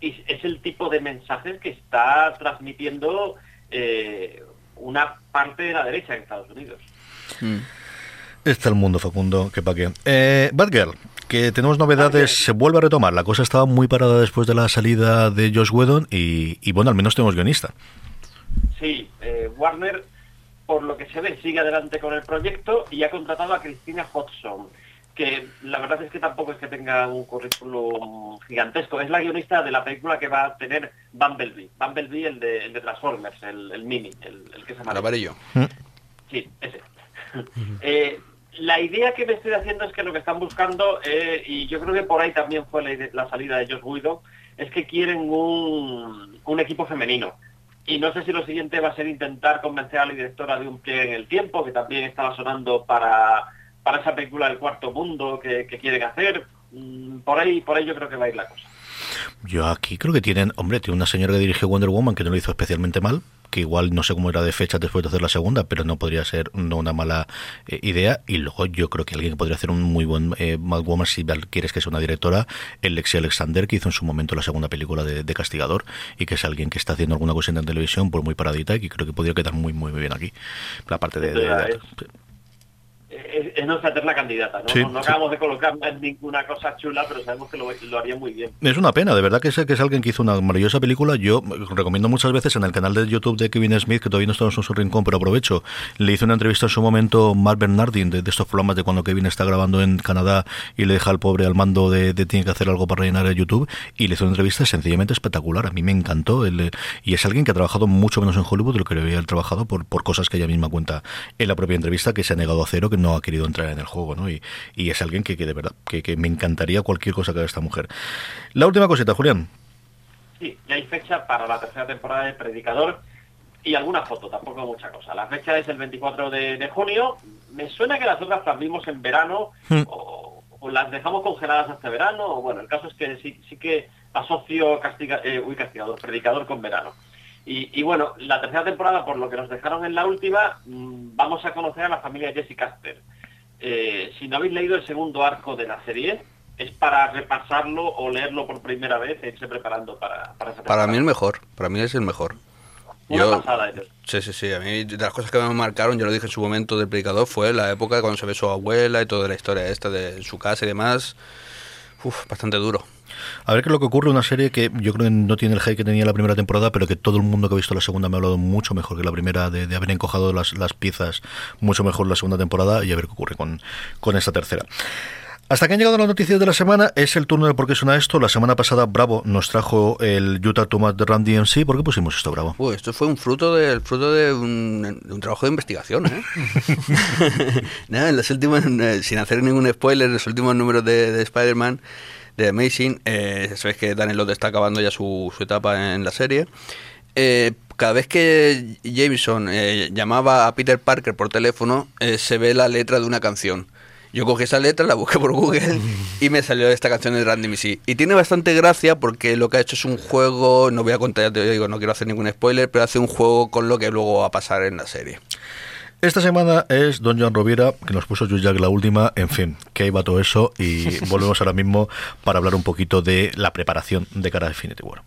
y es el tipo de mensajes que está transmitiendo eh, una parte de la derecha en Estados Unidos. Está el mundo, Facundo, que pa' qué. Eh, Batgirl, que tenemos novedades, se vuelve a retomar. La cosa estaba muy parada después de la salida de Josh Whedon y, y bueno, al menos tenemos guionista. Sí, eh, Warner, por lo que se ve, sigue adelante con el proyecto y ha contratado a Cristina Hodgson, que la verdad es que tampoco es que tenga un currículum gigantesco. Es la guionista de la película que va a tener Bumblebee. Bumblebee, el de, el de Transformers, el, el mini, el, el que se llama... El amarillo. Sí, ese. (laughs) Eh, la idea que me estoy haciendo es que lo que están buscando, eh, y yo creo que por ahí también fue la, salida de Josh Whedon, es que quieren un, un equipo femenino. Y no sé si lo siguiente va a ser intentar convencer a la directora de un pie en el tiempo, que también estaba sonando para, para esa película del cuarto mundo que, que quieren hacer. Mm, Por ahí, por ahí yo creo que va a ir la cosa. Yo aquí creo que tienen, hombre, tiene una señora que dirigió Wonder Woman que no lo hizo especialmente mal, que igual no sé cómo era de fecha después de hacer la segunda, pero no podría ser no una mala eh, idea. Y luego yo creo que alguien que podría hacer un muy buen eh, Woman si quieres que sea una directora, el Lexi Alexander, que hizo en su momento la segunda película de, de Castigador, y que es alguien que está haciendo alguna cosa en televisión por muy paradita y que creo que podría quedar muy, muy, muy bien aquí. La parte de... de- de- Es- Es, es nuestra eterna candidata, ¿no? Sí, no, no sí. acabamos de colocarla en ninguna cosa chula, pero sabemos que lo, lo haría muy bien. Es una pena, de verdad que es, que es alguien que hizo una maravillosa película. Yo recomiendo muchas veces en el canal de YouTube de Kevin Smith, que todavía no estamos en su rincón, pero aprovecho. Le hice una entrevista en su momento Mark Bernardin, de, de estos programas de cuando Kevin está grabando en Canadá y le deja al pobre al mando de, de tiene que hacer algo para rellenar el YouTube. Y le hizo una entrevista sencillamente espectacular. A mí me encantó. el- y es alguien que ha trabajado mucho menos en Hollywood de lo que debería haber trabajado por, por cosas que ella misma cuenta en la propia entrevista, que se ha negado a cero, que no ha querido entrar en el juego. ¿no? Y, y es alguien que, que de verdad, que, que me encantaría cualquier cosa que haga esta mujer. La última cosita, Julián. Sí, ya hay fecha para la tercera temporada de Predicador y alguna foto, tampoco mucha cosa. La fecha es el 24 de, de junio. Me suena que las otras las vimos en verano o, o las dejamos congeladas hasta verano. O bueno, el caso es que sí, sí que asocio castiga, eh, uy, castigador, Predicador con verano. Y, y bueno, la tercera temporada, por lo que nos dejaron en la última, mm, vamos a conocer a la familia Jesse Casper. Eh, si no habéis leído el segundo arco de la serie, es para repasarlo o leerlo por primera vez e irse preparando para, para esa Para temporada. mí el mejor, para mí es el mejor. Una pasada, ellos. sí, sí, sí, a mí de las cosas que me marcaron, yo lo dije en su momento del predicador, fue la época cuando se ve su abuela y toda la historia esta de su casa y demás. Uf, bastante duro. A ver qué es lo que ocurre, una serie que yo creo que no tiene el hype que tenía la primera temporada, pero que todo el mundo que ha visto la segunda me ha hablado mucho mejor que la primera, de, de haber encojado las, las piezas mucho mejor la segunda temporada y a ver qué ocurre con, con esta tercera. Hasta que han llegado las noticias de la semana, es el turno de por qué suena esto. La semana pasada Bravo nos trajo el Utah Tomat de Randy MC. ¿Por qué pusimos esto, Bravo? Uy, esto fue un fruto del fruto de un, de un trabajo de investigación, ¿eh? (laughs) (laughs) Nada, en los últimos, eh, sin hacer ningún spoiler, en los últimos números de, de Spider-Man, de Amazing, eh, sabéis que Daniel Lott está acabando ya su, su etapa en la serie. Eh, cada vez que Jameson eh, llamaba a Peter Parker por teléfono, eh, se ve la letra de una canción. Yo cogí esa letra, la busqué por Google (laughs) y me salió esta canción de Randy MC. Y tiene bastante gracia porque lo que ha hecho es un juego, no voy a contar, ya te digo, no quiero hacer ningún spoiler, pero hace un juego con lo que luego va a pasar en la serie. Esta semana es Don John Rovira, que nos puso Jack la última. En fin, que ahí va todo eso. Y (laughs) volvemos ahora mismo para hablar un poquito de la preparación de cara a Infinity War.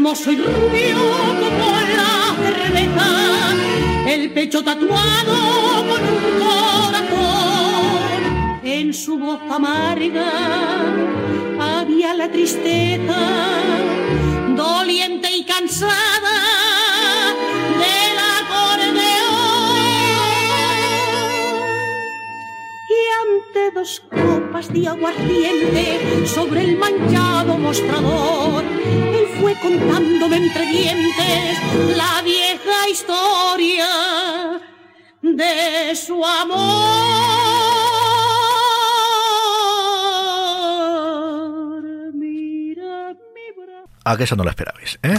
Hermoso y rubio como la cerveza, el pecho tatuado con un corazón. En su voz amarga había la tristeza, doliente y cansada del acordeón. Y ante dos copas de aguardiente sobre el manchado mostrador, contándome entre dientes la vieja historia de su amor. Mira mi. A que esa no la esperabais, ¿eh?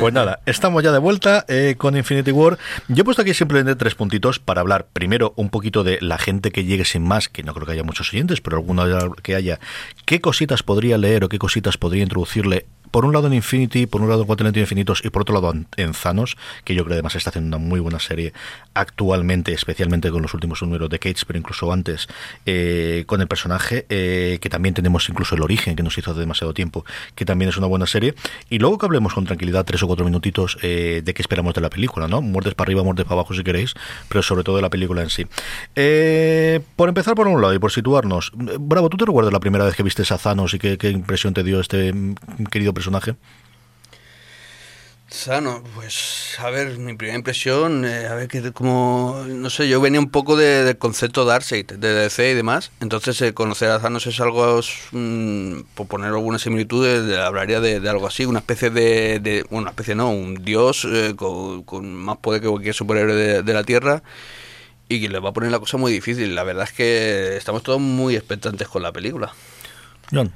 Pues nada, estamos ya de vuelta eh, con Infinity War. Yo he puesto aquí simplemente tres puntitos para hablar primero un poquito de la gente que llegue sin más, que no creo que haya muchos oyentes, pero alguna que haya, qué cositas podría leer o qué cositas podría introducirle por un lado en Infinity, por un lado en Guantelete Infinitos y por otro lado en, Thanos, que yo creo además está haciendo una muy buena serie actualmente, especialmente con los últimos números de Cage, pero incluso antes eh, con el personaje, eh, que también tenemos incluso el origen que nos hizo hace demasiado tiempo, que también es una buena serie. Y luego que hablemos con tranquilidad tres o cuatro minutitos eh, de qué esperamos de la película, ¿no? Muertes para arriba, muertes para abajo si queréis, pero sobre todo de la película en sí. Por empezar por un lado y por situarnos, Bravo, ¿tú te recuerdas la primera vez que viste a Thanos y qué, qué impresión te dio este mm, querido personaje? Sano, pues a ver, mi primera impresión, eh, a ver que como, no sé, yo venía un poco de- del concepto Darkseid, de DC y demás, entonces eh, conocer a Thanos es algo, mm, por poner algunas similitudes, de- hablaría de, de algo así, una especie de, de- bueno, una especie no, un dios eh, con, con más poder que cualquier superhéroe de, de la Tierra y que le va a poner la cosa muy difícil. La verdad es que estamos todos muy expectantes con la película. John.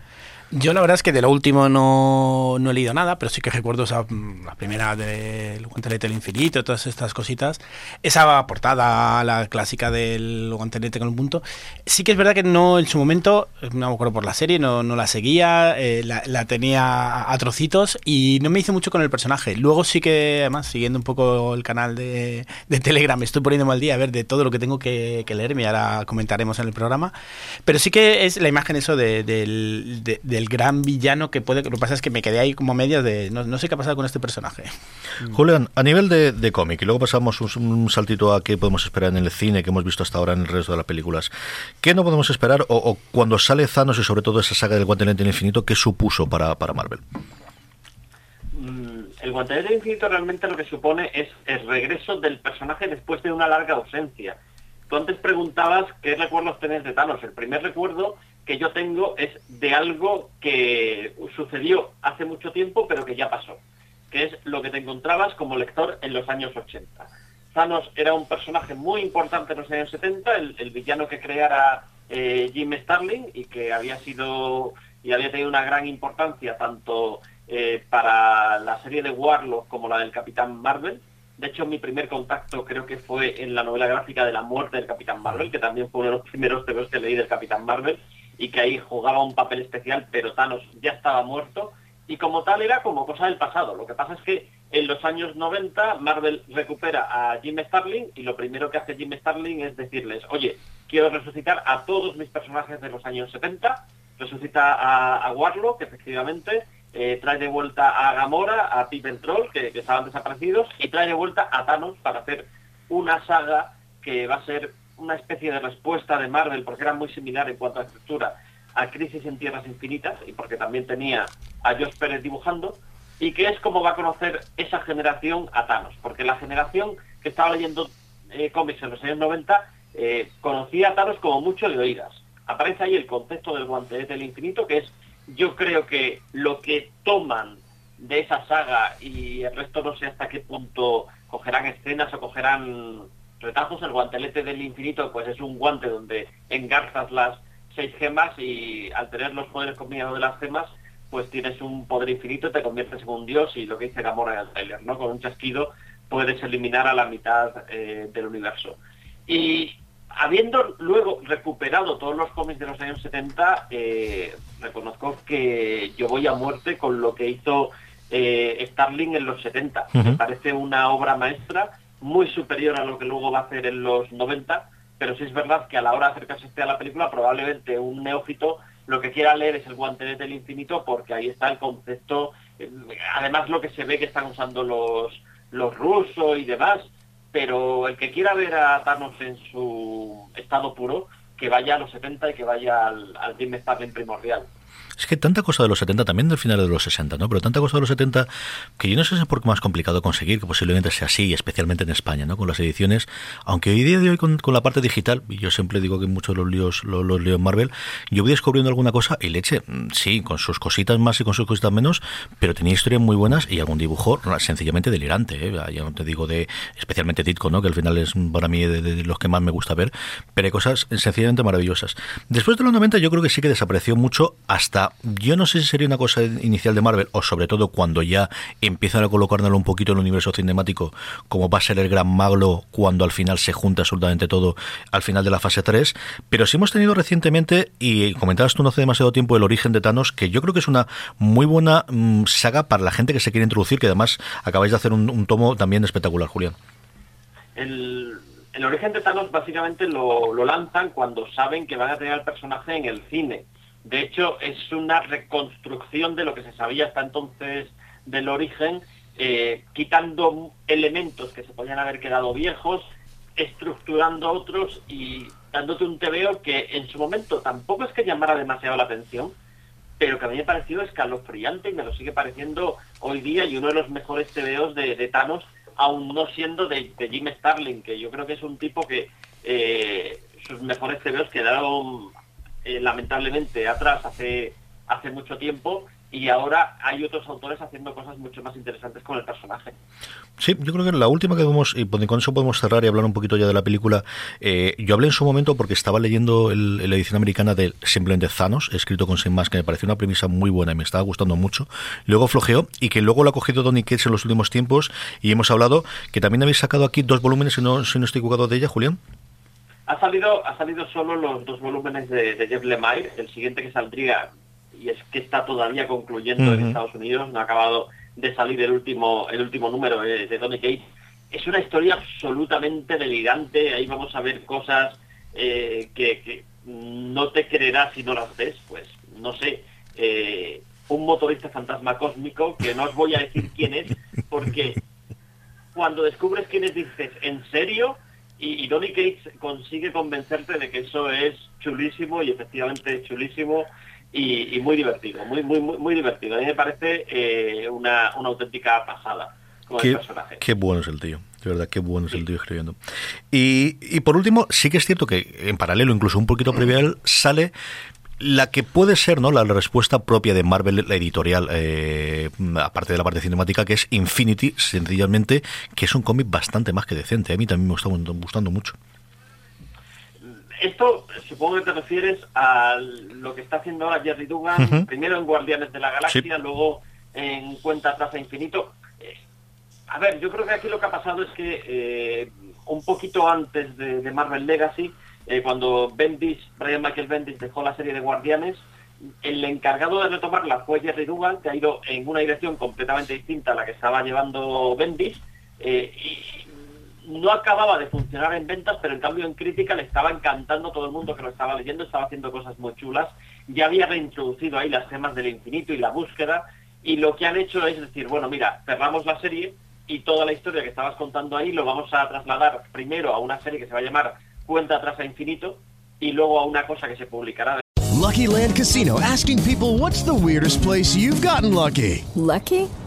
Yo la verdad es que de lo último no, no he leído nada, pero sí que recuerdo esa, mm, la primera del guantelete del infinito, todas estas cositas. Esa portada, la clásica del guantelete con un punto. Sí que es verdad que no en su momento, no me acuerdo por la serie, no, no la seguía, eh, la, la tenía a trocitos y no me hice mucho con el personaje. Luego sí que, además, siguiendo un poco el canal de, de Telegram, estoy poniéndome al día a ver de todo lo que tengo que, que leerme ahora comentaremos en el programa. Pero sí que es la imagen eso de- del, de- del gran villano que puede... Lo que pasa es que me quedé ahí como a medias de... No, no sé qué ha pasado con este personaje. Julián, a nivel de, de cómic, y luego pasamos un, un saltito a qué podemos esperar en el cine, que hemos visto hasta ahora en el resto de las películas. ¿Qué no podemos esperar, o, o cuando sale Thanos y sobre todo esa saga del Guantelete del Infinito, qué supuso para, para Marvel? Mm, El guantelete infinito realmente lo que supone es el regreso del personaje después de una larga ausencia. Tú antes preguntabas qué recuerdos tenés de Thanos. El primer recuerdo que yo tengo es de algo que sucedió hace mucho tiempo pero que ya pasó, que es lo que te encontrabas como lector en los años 80. Thanos era un personaje muy importante en los años 70, el, villano que creara eh, Jim Starlin y que había sido y había tenido una gran importancia tanto eh, para la serie de Warlock como la del Capitán Marvel. De hecho, mi primer contacto creo que fue en la novela gráfica de la muerte del Capitán Marvel, que también fue uno de los primeros TVOs que leí del Capitán Marvel y que ahí jugaba un papel especial, pero Thanos ya estaba muerto y como tal era como cosa del pasado. Lo que pasa es que en los años 90 Marvel recupera a Jim Starlin y lo primero que hace Jim Starlin es decirles, oye, quiero resucitar a todos mis personajes de los años 70, resucita a, a Warlock, efectivamente, eh, trae de vuelta a Gamora, a Pip el Troll, que, que estaban desaparecidos, y trae de vuelta a Thanos para hacer una saga que va a ser una especie de respuesta de Marvel, porque era muy similar en cuanto a estructura a Crisis en Tierras Infinitas, y porque también tenía a Josh Pérez dibujando, y que es como va a conocer esa generación a Thanos, porque la generación que estaba leyendo eh, cómics en los años 90 eh, conocía a Thanos como mucho de oídas. Aparece ahí el concepto del guantelete del infinito, que es, yo creo que lo que toman de esa saga y el resto no sé hasta qué punto cogerán escenas o cogerán retazos, el guantelete del infinito pues es un guante donde engarzas las seis gemas y al tener los poderes combinados de las gemas pues tienes un poder infinito, te conviertes en un dios y lo que dice Gamora en el trailer, ¿no? Con un chasquido puedes eliminar a la mitad eh, del universo. Y habiendo luego recuperado todos los cómics de los años 70, eh, reconozco que yo voy a muerte con lo que hizo eh, Starling en los 70. Me parece una obra maestra muy superior a lo que luego va a hacer en los 90, pero sí es verdad que a la hora de acercarse a la película probablemente un neófito lo que quiera leer es el guantelete del infinito porque ahí está el concepto, eh, además lo que se ve que están usando los, los rusos y demás, pero el que quiera ver a Thanos en su estado puro, que vaya a los 70 y que vaya al, al Jim primordial. Es que tanta cosa de los 70, también del final de los 60, ¿no? Pero tanta cosa de los 70 que yo no sé si es por qué más complicado conseguir, que posiblemente sea así, especialmente en España, ¿no? Con las ediciones, aunque hoy día de hoy con, con la parte digital, yo siempre digo que muchos de los líos, los, los Marvel, yo voy descubriendo alguna cosa y leche, mm, sí, con sus cositas más y con sus cositas menos, pero tenía historias muy buenas y algún dibujo sencillamente delirante, ¿eh? Ya no te digo de, especialmente Titco, ¿no? Que al final es para mí de, de los que más me gusta ver, pero hay cosas sencillamente maravillosas. Después de los 90 yo creo que sí que desapareció mucho yo no sé si sería una cosa inicial de Marvel o sobre todo cuando ya empiezan a colocárnoslo un poquito en el universo cinemático como va a ser el gran maglo cuando al final se junta absolutamente todo al final de la fase 3 pero sí hemos tenido recientemente y comentabas tú no hace demasiado tiempo el origen de Thanos que yo creo que es una muy buena mmm, saga para la gente que se quiere introducir que además acabáis de hacer un, un tomo también espectacular Julián. El, el origen de Thanos básicamente lo, lo lanzan cuando saben que van a tener al personaje en el cine de hecho, es una reconstrucción de lo que se sabía hasta entonces del origen, eh, quitando elementos que se podían haber quedado viejos, estructurando otros y dándote un TVO que en su momento tampoco es que llamara demasiado la atención, pero que a mí me pareció escalofriante y me lo sigue pareciendo hoy día y uno de los mejores TVOs de, Thanos, aún no siendo de, Jim Starlin, que yo creo que es un tipo que eh, sus mejores TVOs quedaron eh, lamentablemente atrás hace, hace mucho tiempo y ahora hay otros autores haciendo cosas mucho más interesantes con el personaje. Sí, yo creo que la última que vemos, y con eso podemos cerrar y hablar un poquito ya de la película, eh, yo hablé en su momento porque estaba leyendo la edición americana de simplemente Thanos, escrito con Sin Más, que me pareció una premisa muy buena y me estaba gustando mucho. Luego flojeó y que luego lo ha cogido Donny Cates en los últimos tiempos y hemos hablado que también habéis sacado aquí dos volúmenes, si no, si no estoy equivocado de ella, Julián. Ha salido, ha salido solo los dos volúmenes de, de Jeff Lemire, el siguiente que saldría, y es que está todavía concluyendo uh -huh. en Estados Unidos, no ha acabado de salir el último, el último número de, de Donny Cates. Es una historia absolutamente delirante, ahí vamos a ver cosas eh, que, que, no te creerás si no las ves, pues no sé, eh, un motorista fantasma cósmico, que no os voy a decir quién es, porque cuando descubres quién es dices, ¿en serio? Y, y Donny Cates consigue convencerte de que eso es chulísimo y efectivamente es chulísimo y, y muy divertido, muy, muy, muy, muy, divertido. A mí me parece eh, una, una, auténtica pasada con qué, el personaje. Qué bueno es el tío. De verdad, qué bueno es el tío escribiendo. Y, y por último, sí que es cierto que en paralelo, incluso un poquito previo a él, sale la que puede ser no la respuesta propia de Marvel la editorial eh, aparte de la parte cinemática que es Infinity sencillamente que es un cómic bastante más que decente. A mí también me está gustando mucho. Esto supongo que te refieres a lo que está haciendo ahora Jerry Dugan primero en Guardianes de la Galaxia luego en Cuenta Traza Infinito. Eh, a ver yo creo que aquí lo que ha pasado es que eh, un poquito antes de, de Marvel Legacy eh, cuando Bendis, Brian Michael Bendis dejó la serie de Guardianes, el encargado de retomarla fue Jerry Dugan, que ha ido en una dirección completamente distinta a la que estaba llevando Bendis, eh, y no acababa de funcionar en ventas, pero en cambio en crítica le estaba encantando a todo el mundo que lo estaba leyendo, estaba haciendo cosas muy chulas, ya había reintroducido ahí las gemas del infinito y la búsqueda, y lo que han hecho es decir, bueno, mira, cerramos la serie y toda la historia que estabas contando ahí lo vamos a trasladar primero a una serie que se va a llamar Cuenta atrás a infinito y luego a una cosa que se publicará. Lucky Land Casino asking people what's the weirdest place you've gotten lucky? Lucky?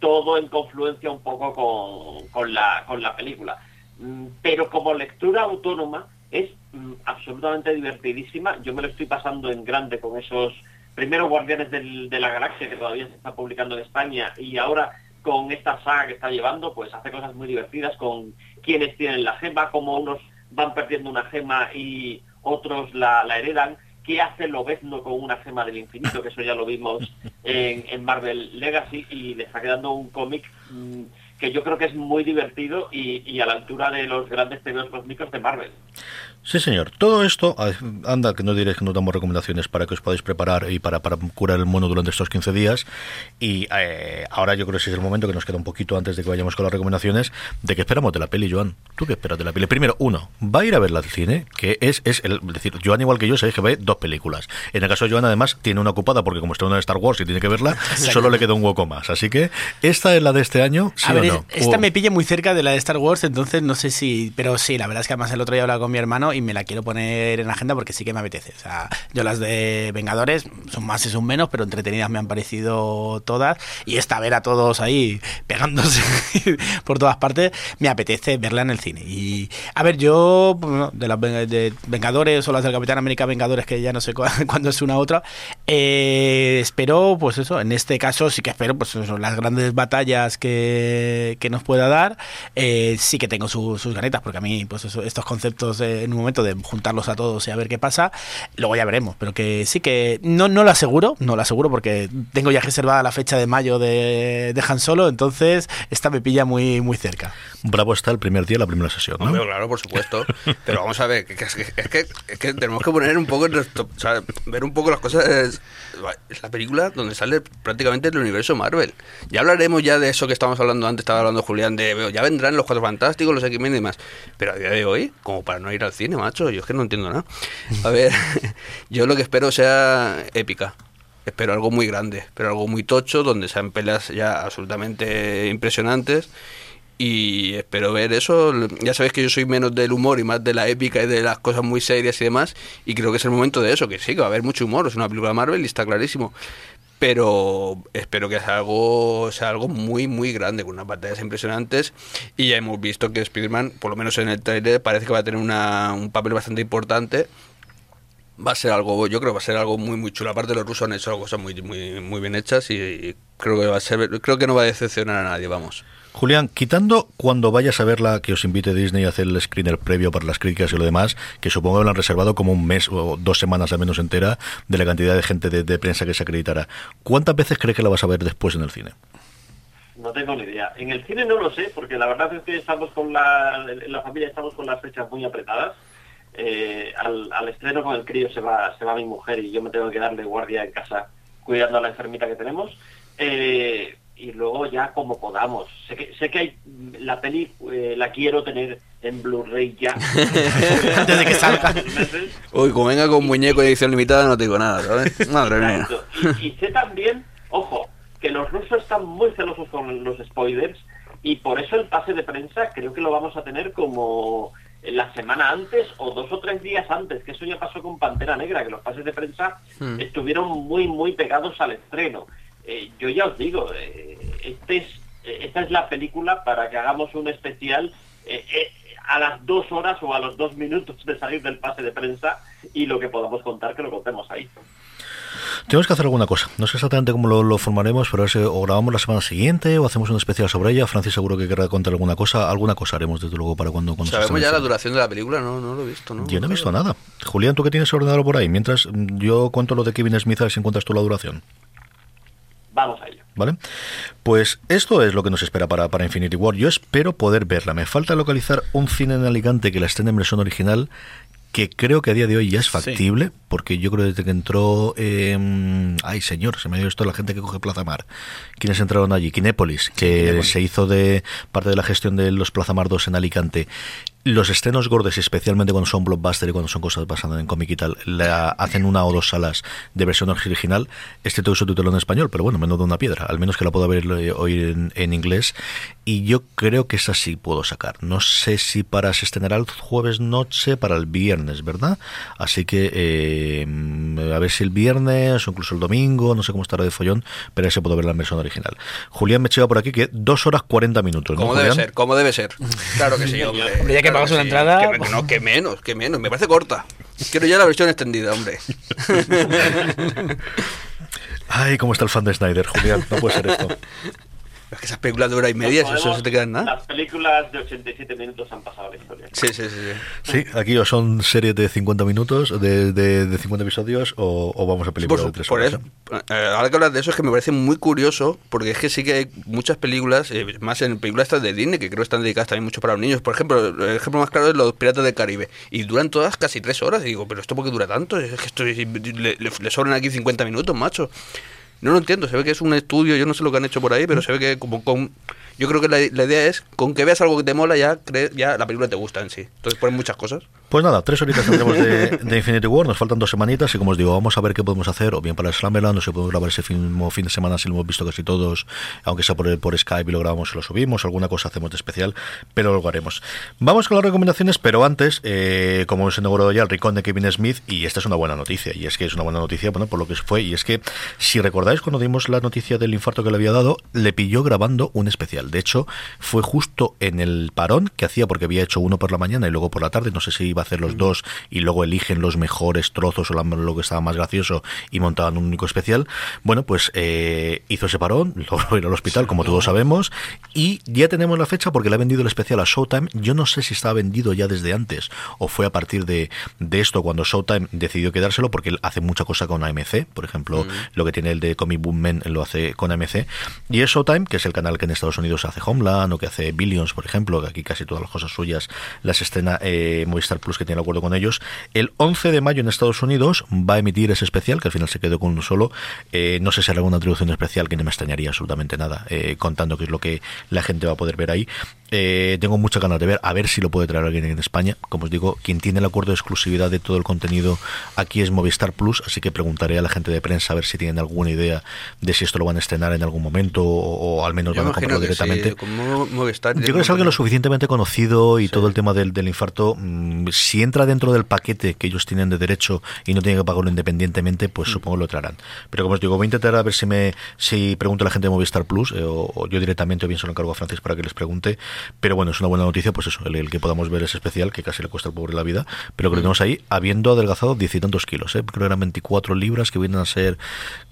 Todo en confluencia un poco con, con, la, con la película. Mm, Pero como lectura autónoma es mm, absolutamente divertidísima. Yo me lo estoy pasando en grande con esos primero Guardianes de la Galaxia que todavía se está publicando en España y ahora con esta saga que está llevando, pues hace cosas muy divertidas con quienes tienen la gema, como unos van perdiendo una gema y otros la heredan, qué hace Lobezno con una gema del infinito, que eso ya lo vimos en, Marvel Legacy y le está quedando un cómic mm, que yo creo que es muy divertido y, y a la altura de los grandes tebeos cósmicos de Marvel. Sí, señor. Todo esto, anda, que no diréis que no damos recomendaciones para que os podáis preparar y para, para curar el mono durante estos 15 días. Y eh, ahora yo creo que es el momento que nos queda un poquito antes de que vayamos con las recomendaciones, de que esperamos de la peli, Joan. ¿Tú qué esperas de la peli? Primero, uno, va a ir a verla al cine, que es, es el, es decir, Joan igual que yo, sabéis que ve dos películas. En el caso de Joan, además, tiene una ocupada porque como está en Star Wars y tiene que verla, (laughs) solo le queda un hueco más. Así que, ¿esta es la de este año? ¿Sí a ver, o no? esta O- me pilla muy cerca de la de Star Wars, entonces no sé si. Pero sí, la verdad es que además el otro día hablaba con mi hermano y me la quiero poner en la agenda porque sí que me apetece. O sea, yo las de Vengadores son más y son menos, pero entretenidas me han parecido todas. Y esta ver a todos ahí pegándose (laughs) por todas partes, me apetece verla en el cine. Y a ver, yo, de las de Vengadores o las del Capitán América Vengadores, que ya no sé cu- (laughs) cuándo es una u otra, eh, espero, pues eso, en este caso sí que espero, pues eso, las grandes batallas que, que nos pueda dar, eh, sí que tengo su- sus ganitas, porque a mí, pues eso, estos conceptos eh, en un momento de juntarlos a todos y a ver qué pasa, luego ya veremos, pero que sí que no, no lo aseguro, no lo aseguro porque tengo ya reservada la fecha de mayo de, de Han Solo, entonces esta me pilla muy, muy cerca. Bravo está el primer día, la primera sesión, ¿no? Hombre, claro, por supuesto. Pero vamos a ver, que, que- es, que, es que- es que tenemos que poner un poco, en nuestro- o sea, ver un poco las cosas. Es, la película donde sale prácticamente el universo Marvel. Ya hablaremos ya de eso que estábamos hablando antes, estaba hablando Julián, de ya vendrán los Cuatro Fantásticos, los X-Men y demás. Pero a día de hoy, como para no ir al cine, macho, yo es que no entiendo nada. A ver, (laughs) yo lo que espero sea épica. Espero algo muy grande, espero algo muy tocho, donde sean peleas ya absolutamente impresionantes y espero ver eso. Ya sabéis que yo soy menos del humor y más de la épica y de las cosas muy serias y demás. Y creo que es el momento de eso, que sí, que va a haber mucho humor. Es una película Marvel y está clarísimo. Pero espero que sea algo, sea algo muy, muy grande, con unas batallas impresionantes. Y ya hemos visto que Spider-Man, por lo menos en el trailer, parece que va a tener una, un papel bastante importante. Va a ser algo, yo creo que va a ser algo muy, muy chulo. Aparte, los rusos han hecho cosas muy, muy, muy bien hechas y, creo que va a ser, creo que no va a decepcionar a nadie, vamos. Julián, quitando cuando vayas a verla, que os invite Disney a hacer el screener previo para las críticas y lo demás, que supongo que lo han reservado como un mes o dos semanas al menos entera de la cantidad de gente de, de prensa que se acreditará. ¿Cuántas veces crees que la vas a ver después en el cine? No tengo ni idea. En el cine no lo sé, porque la verdad es que estamos con la, en la familia estamos con las fechas muy apretadas. Eh, al, estreno con el crío se va, se va mi mujer y yo me tengo que darle guardia en casa cuidando a la enfermita que tenemos. Eh, y luego ya como podamos. Sé que, sé que hay la peli, eh, la quiero tener en Blu-ray ya. (laughs) Antes de que salga. Uy, como venga con muñeco de edición limitada, no te digo nada, ¿sabes? Madre mía. Y sé también, ojo, que los rusos están muy celosos con los spoilers y por eso el pase de prensa creo que lo vamos a tener como la semana antes o dos o tres días antes, que eso ya pasó con Pantera Negra, que los pases de prensa Hmm. estuvieron muy, muy pegados al estreno. Eh, yo ya os digo, eh, este es, eh, esta es la película para que hagamos un especial eh, eh, a las dos horas o a los dos minutos de salir del pase de prensa y lo que podamos contar que lo contemos ahí. Tenemos que hacer alguna cosa. No sé exactamente cómo lo, lo formaremos, pero a ver si o grabamos la semana siguiente o hacemos un especial sobre ella. Francis seguro que querrá contar alguna cosa. Alguna cosa haremos, desde luego, para cuando, cuando se Sabemos ya la duración de la película, no, no lo he visto, ¿no? Yo no he visto nada. Julián, ¿tú qué tienes ordenado por ahí? Mientras mm, yo cuento lo de Kevin Smith, a ver si encuentras tú la duración. Vamos a ello. ¿Vale? Pues esto es lo que nos espera para, para Infinity War. Yo espero poder verla. Me falta localizar un cine en Alicante que la esté en versión original que creo que a día de hoy ya es factible, porque yo creo que desde que entró, eh, ay señor, se me ha ido esto la gente que coge Plaza Mar. ¿Quiénes entraron allí? Kinépolis, que Kinépolis. se hizo de parte de la gestión de los Plaza Mar 2 en Alicante. Los estrenos gordos, especialmente cuando son blockbuster y cuando son cosas basadas en cómic y tal, la hacen una o dos salas de versión original, este todo subtítulo en español, pero bueno, menos de una piedra, al menos que la pueda ver eh, oír en, en inglés. Y yo creo que esa sí puedo sacar. No sé si para se estrenará el jueves noche, para el viernes, ¿verdad? Así que eh, a ver si el viernes o incluso el domingo, no sé cómo estará de follón, pero ahí se puede ver la versión original. Julián me lleva por aquí que dos horas 40 minutos, ¿no, Como debe Julián? ser, como debe ser. (laughs) Claro que sí, hombre. Que pagas una sí. entrada, Que, pues- no, que menos, que menos. Me parece corta. Quiero ya la versión extendida, hombre. (laughs) Ay, cómo está el fan de Snyder, Julián, no puede ser esto. (laughs) Es que esas películas de hora y media, Nos eso podemos- se te queda en nada. Las películas de 87 minutos han pasado a la historia. Sí, sí, sí. sí. Sí, aquí o son series de 50 minutos, de, de, de 50 episodios, o, o vamos a películas de Por, 3 por horas. eso, eh, ahora que hablas de eso es que me parece muy curioso, porque es que sí que hay muchas películas, eh, más en películas estas de Disney, que creo que están dedicadas también mucho para los niños. Por ejemplo, el ejemplo más claro es Los Piratas del Caribe, y duran todas casi tres horas. Y digo, ¿pero esto por qué dura tanto? Es que esto, le, le- le sobran aquí 50 minutos, macho. No lo entiendo, se ve que es un estudio, yo no sé lo que han hecho por ahí, pero se ve que como con... Yo creo que la, la idea es, con que veas algo que te mola, ya, cre- ya la película te gusta en sí. Entonces ponen muchas cosas. Pues nada, tres horitas tendremos de, Infinity War, nos faltan dos semanitas y como os digo, vamos a ver qué podemos hacer, o bien para el Slammerland, o si podemos grabar ese fin, fin de semana si lo hemos visto casi todos, aunque sea por, por Skype y lo grabamos y lo subimos, alguna cosa hacemos de especial, pero lo haremos. Vamos con las recomendaciones, pero antes, eh, como hemos inaugurado ya el Ricón de Kevin Smith, y esta es una buena noticia, y es que es una buena noticia, bueno, por lo que fue, y es que, si recordáis cuando dimos la noticia del infarto que le había dado, le pilló grabando un especial. De hecho, fue justo en el parón que hacía, porque había hecho uno por la mañana y luego por la tarde, no sé si iba a hacer los dos y luego eligen los mejores trozos o la- lo que estaba más gracioso y montaban un único especial. Bueno, pues eh, hizo ese parón, (laughs) logró ir al hospital, como todos sabemos, y ya tenemos la fecha porque le ha vendido el especial a Showtime. Yo no sé si estaba vendido ya desde antes o fue a partir de, de esto cuando Showtime decidió quedárselo porque él hace mucha cosa con AMC, por ejemplo, lo que tiene el de Comic Boom Men lo hace con AMC. Y es Showtime, que es el canal que en Estados Unidos hace Homeland o que hace Billions, por ejemplo, que aquí casi todas las cosas suyas las estrena eh, Movistar Plus, que tiene el acuerdo con ellos. El 11 de mayo en Estados Unidos va a emitir ese especial, que al final se quedó con uno solo. Eh, no sé si hará alguna traducción especial, que no me extrañaría absolutamente nada, eh, contando qué es lo que la gente va a poder ver ahí. Eh, tengo muchas ganas de ver, a ver si lo puede traer alguien en España. Como os digo, quien tiene el acuerdo de exclusividad de todo el contenido aquí es Movistar Plus, así que preguntaré a la gente de prensa a ver si tienen alguna idea de si esto lo van a estrenar en algún momento o, o al menos Yo van a comprarlo sí, directamente. Movistar... Yo creo que es alguien lo suficientemente conocido y todo el tema del, del infarto, mm, si entra dentro del paquete que ellos tienen de derecho y no tienen que pagarlo independientemente, pues Mm. supongo lo traerán. Pero como os digo, voy a intentar a ver si me si pregunto a la gente de Movistar Plus eh, o, o yo directamente o bien se lo encargo a Francis para que les pregunte. Pero bueno, es una buena noticia, pues eso, el, el que podamos ver ese especial, que casi le cuesta al pobre la vida, pero que lo Mm. tenemos ahí habiendo adelgazado diez y tantos kilos. ¿eh? Creo que eran 24 libras, que vienen a ser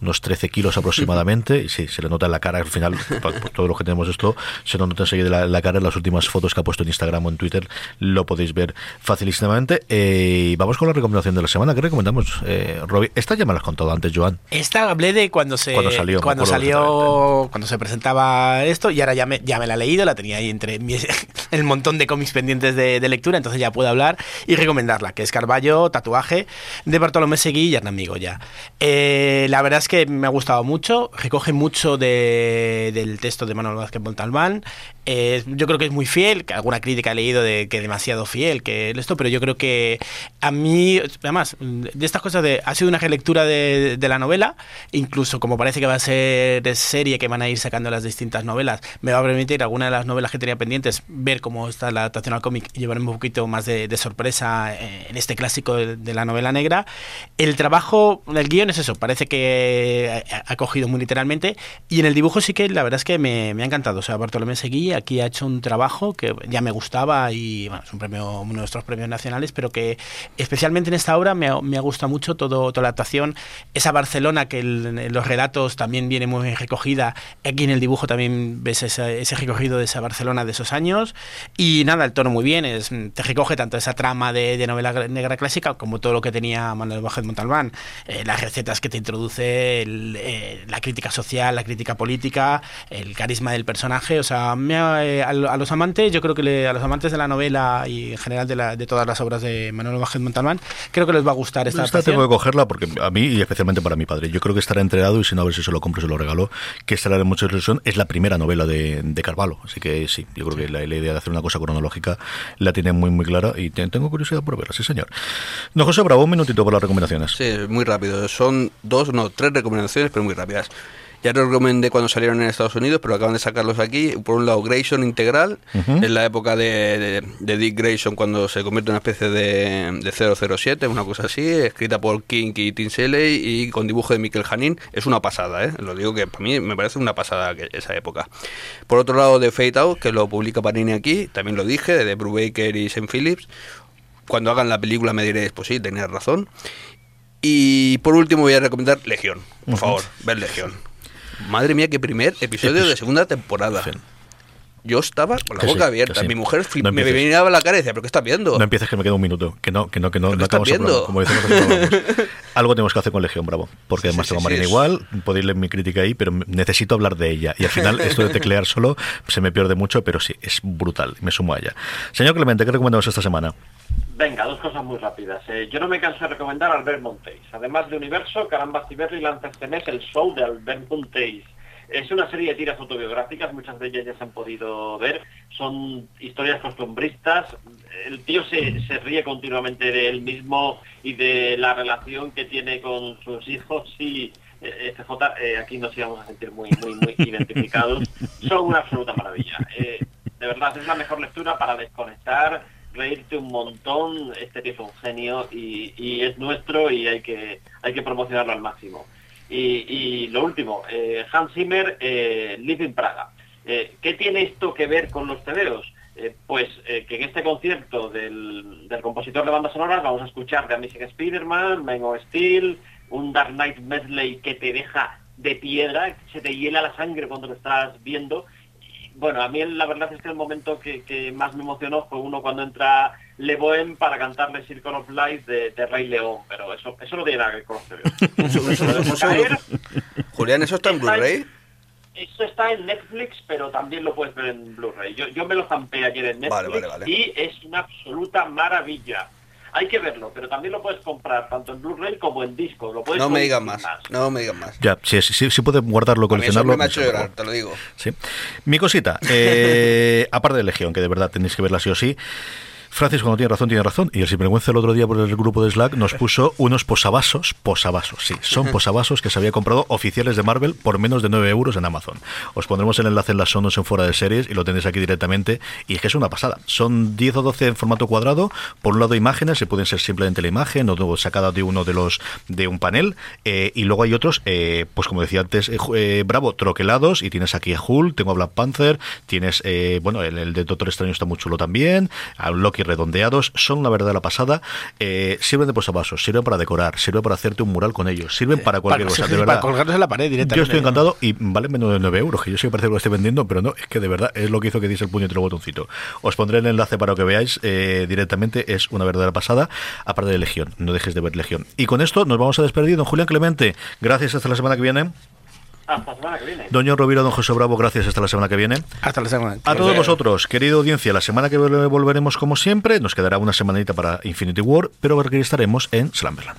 unos 13 kilos aproximadamente. Y (laughs) sí, se le nota en la cara al final, por, por todo lo que tenemos esto, se nos nota enseguida la, la cara en las últimas fotos que ha puesto en Instagram o en Twitter, lo podéis ver facilísimamente. Eh, y vamos con la recomendación de la semana. ¿Qué recomendamos, eh, Robbie? Esta ya me la has contado antes, Joan. Esta hablé de cuando se Cuando salió, cuando salió cuando se presentaba esto y ahora ya me, ya me la he leído, la tenía ahí entre (laughs) el montón de cómics pendientes de, lectura, entonces ya puedo hablar y recomendarla, que es Carballo, tatuaje de Bartolomé Seguí y Hernán Migoya. Eh, la verdad es que me ha gustado mucho, recoge mucho de- del texto de Manuel Vázquez Montalbán. Eh, yo creo que es muy fiel, que alguna crítica he leído de que demasiado fiel, que esto, pero yo creo que a mí, además, de estas cosas de, ha sido una relectura de, de la novela, incluso como parece que va a ser serie, que van a ir sacando las distintas novelas, me va a permitir alguna de las novelas que tenía pendientes, ver cómo está la adaptación al cómic y llevarme un poquito más de, de sorpresa en este clásico de, de, la novela negra. El trabajo, el guion es eso, parece que ha, cogido muy literalmente, y en el dibujo sí que la verdad es que me, me ha encantado. O sea, Bartolomé Seguí aquí ha hecho un trabajo que ya me gustaba y bueno, es un premio, uno de nuestros premios nacionales, pero que especialmente en esta obra me ha, me ha gustado mucho todo, toda la actuación. Esa Barcelona que en los relatos también viene muy recogida, aquí en el dibujo también ves ese, ese recogido de esa Barcelona de esos años. Y nada, el tono muy bien, es, te recoge tanto esa trama de, de novela negra clásica como todo lo que tenía Manuel Bajet Montalbán, eh, las recetas que te introduce, el, eh, la crítica social, la crítica política, el carisma del personaje, o sea, me ha, eh, a, a, los amantes, yo creo que le, a los amantes de la novela y en general de, la, de todas las obras de Manuel Bajet Montalbán, creo que les va a gustar esta Esta tengo que cogerla porque a mí y especialmente para mi padre, yo creo que estará entregado y si no a ver si se lo compro se lo regalo, que estará en mucha ilusión, es la primera novela de, de Carvalho, así que sí, yo creo que la, la, idea de hacer una cosa cronológica la tiene muy muy clara y te, tengo curiosidad por verla, sí señor. No, José Bravo, un minutito para las recomendaciones. Sí, muy rápido, son dos, no, tres recomendaciones, pero muy rápidas. Ya los recomendé cuando salieron en Estados Unidos, pero acaban de sacarlos aquí. Por un lado, Grayson Integral, uh -huh. en la época de, de, de, Dick Grayson, cuando se convierte en una especie de, de 007, una cosa así, escrita por King y Tim Shelley y con dibujo de Michael Janin. Es una pasada, ¿eh? Lo digo que para mí me parece una pasada que, esa época. Por otro lado, The Fate Out, que lo publica Panini aquí, también lo dije, de Brubaker y Sam Phillips. Cuando hagan la película me diréis, pues sí, tenías razón. Y por último voy a recomendar Legión, por favor, ver Legión. Madre mía, qué primer episodio de segunda temporada. Yo estaba con la Que boca sí, abierta. sí. Mi mujer flip- No me miraba la cara y decía, ¿pero qué estás viendo? No empieces que me queda un minuto. Que no, que no, que no, no ¿Pero qué acabamos estás viendo? como decimos. (laughs) Algo tenemos que hacer con Legión Bravo. Porque además sí, tengo a sí, Marina es- igual, podéis leer mi crítica ahí, pero necesito hablar de ella. Y al final, (laughs) esto de teclear solo se me pierde mucho, pero sí, es brutal. Me sumo a ella. Señor Clemente, ¿qué recomendamos esta semana? Venga, dos cosas muy rápidas. Eh, yo no me canso de recomendar a Albert Monteis. Además de Universo, Caramba Ciberli lanza este mes el show de Albert Monteis. Es una serie de tiras autobiográficas, muchas de ellas ya se han podido ver. Son historias costumbristas. El tío se, se ríe continuamente de él mismo y de la relación que tiene con sus hijos y eh, FJ, eh, aquí nos íbamos a sentir muy, muy, muy (laughs) identificados. Son una absoluta maravilla. Eh, de verdad, es la mejor lectura para desconectar, reírte un montón. Este tío es un genio y, y es nuestro y hay que, hay que promocionarlo al máximo. Y, lo último, eh, Hans Zimmer, eh, Live in Praga. Eh, ¿Qué tiene esto que ver con los tebeos? Eh, pues que en este concierto del, compositor de bandas sonoras vamos a escuchar The Amazing Spider-Man, Man of Steel, un Dark Knight medley que te deja de piedra, se te hiela la sangre cuando lo estás viendo. Bueno, a mí la verdad es que el momento que, que más me emocionó fue uno cuando entra Le Bohem para cantarle Circle of Life de, de Rey León, pero eso, eso no tiene nada que ver con los. (laughs) Julián, ¿eso está en Blu-ray? Eso está en Netflix, pero también lo puedes ver en Blu-ray. Yo, yo me lo zampé ayer en Netflix Vale, vale, vale. y es una absoluta maravilla. Hay que verlo, pero también lo puedes comprar tanto en Blu-ray como en disco. Lo puedes No me conseguir más, no me digas más. Ya, si, si, si puede guardarlo, A mí eso coleccionarlo. me ha hecho llorar, te lo digo. Sí. Mi cosita, eh, (laughs) aparte de Legión, que de verdad tenéis que verla sí o sí. Francis, cuando tiene razón, tiene razón. Y el sinvergüenza el otro día por el grupo de Slack nos puso unos posavasos, posavasos, sí, son (laughs) posavasos que se había comprado oficiales de Marvel por menos de 9 euros en Amazon. Os pondremos el enlace en las sonos en fuera de series y lo tenéis aquí directamente. Y es que es una pasada. Son 10 o 12 en formato cuadrado. Por un lado, imágenes, se pueden ser simplemente la imagen o sacada de uno de los de un panel. eh, y luego hay otros, eh, pues como decía antes, eh, eh, Bravo, troquelados. Y tienes aquí a Hulk, tengo a Black Panther, tienes, eh, bueno, el, el de Doctor Extraño está muy chulo también, a Loki redondeados, son la verdad la pasada. Eh, sirven de posavasos, sirven para decorar, sirven para hacerte un mural con ellos, sirven para cualquier Para- cosa, sí, de para verdad. colgarlos en la pared directamente. Yo estoy encantado y vale menos de 9 euros, que yo sé que parece que lo estoy vendiendo, pero no, es que de verdad es lo que hizo que dice el puñetero botoncito. Os pondré el enlace para que veáis eh, directamente, es una verdadera pasada, aparte de Legión, no dejes de ver Legión. Y con esto nos vamos a despedir, don Julián Clemente, gracias hasta la semana que viene. Hasta la semana que viene. Doña Rovira, don José Bravo, gracias hasta la semana que viene. Hasta la semana. A todos vosotros, querida audiencia, la semana que vol- volveremos como siempre, nos quedará una semanita para Infinity War, pero aquí estaremos en Slamberland.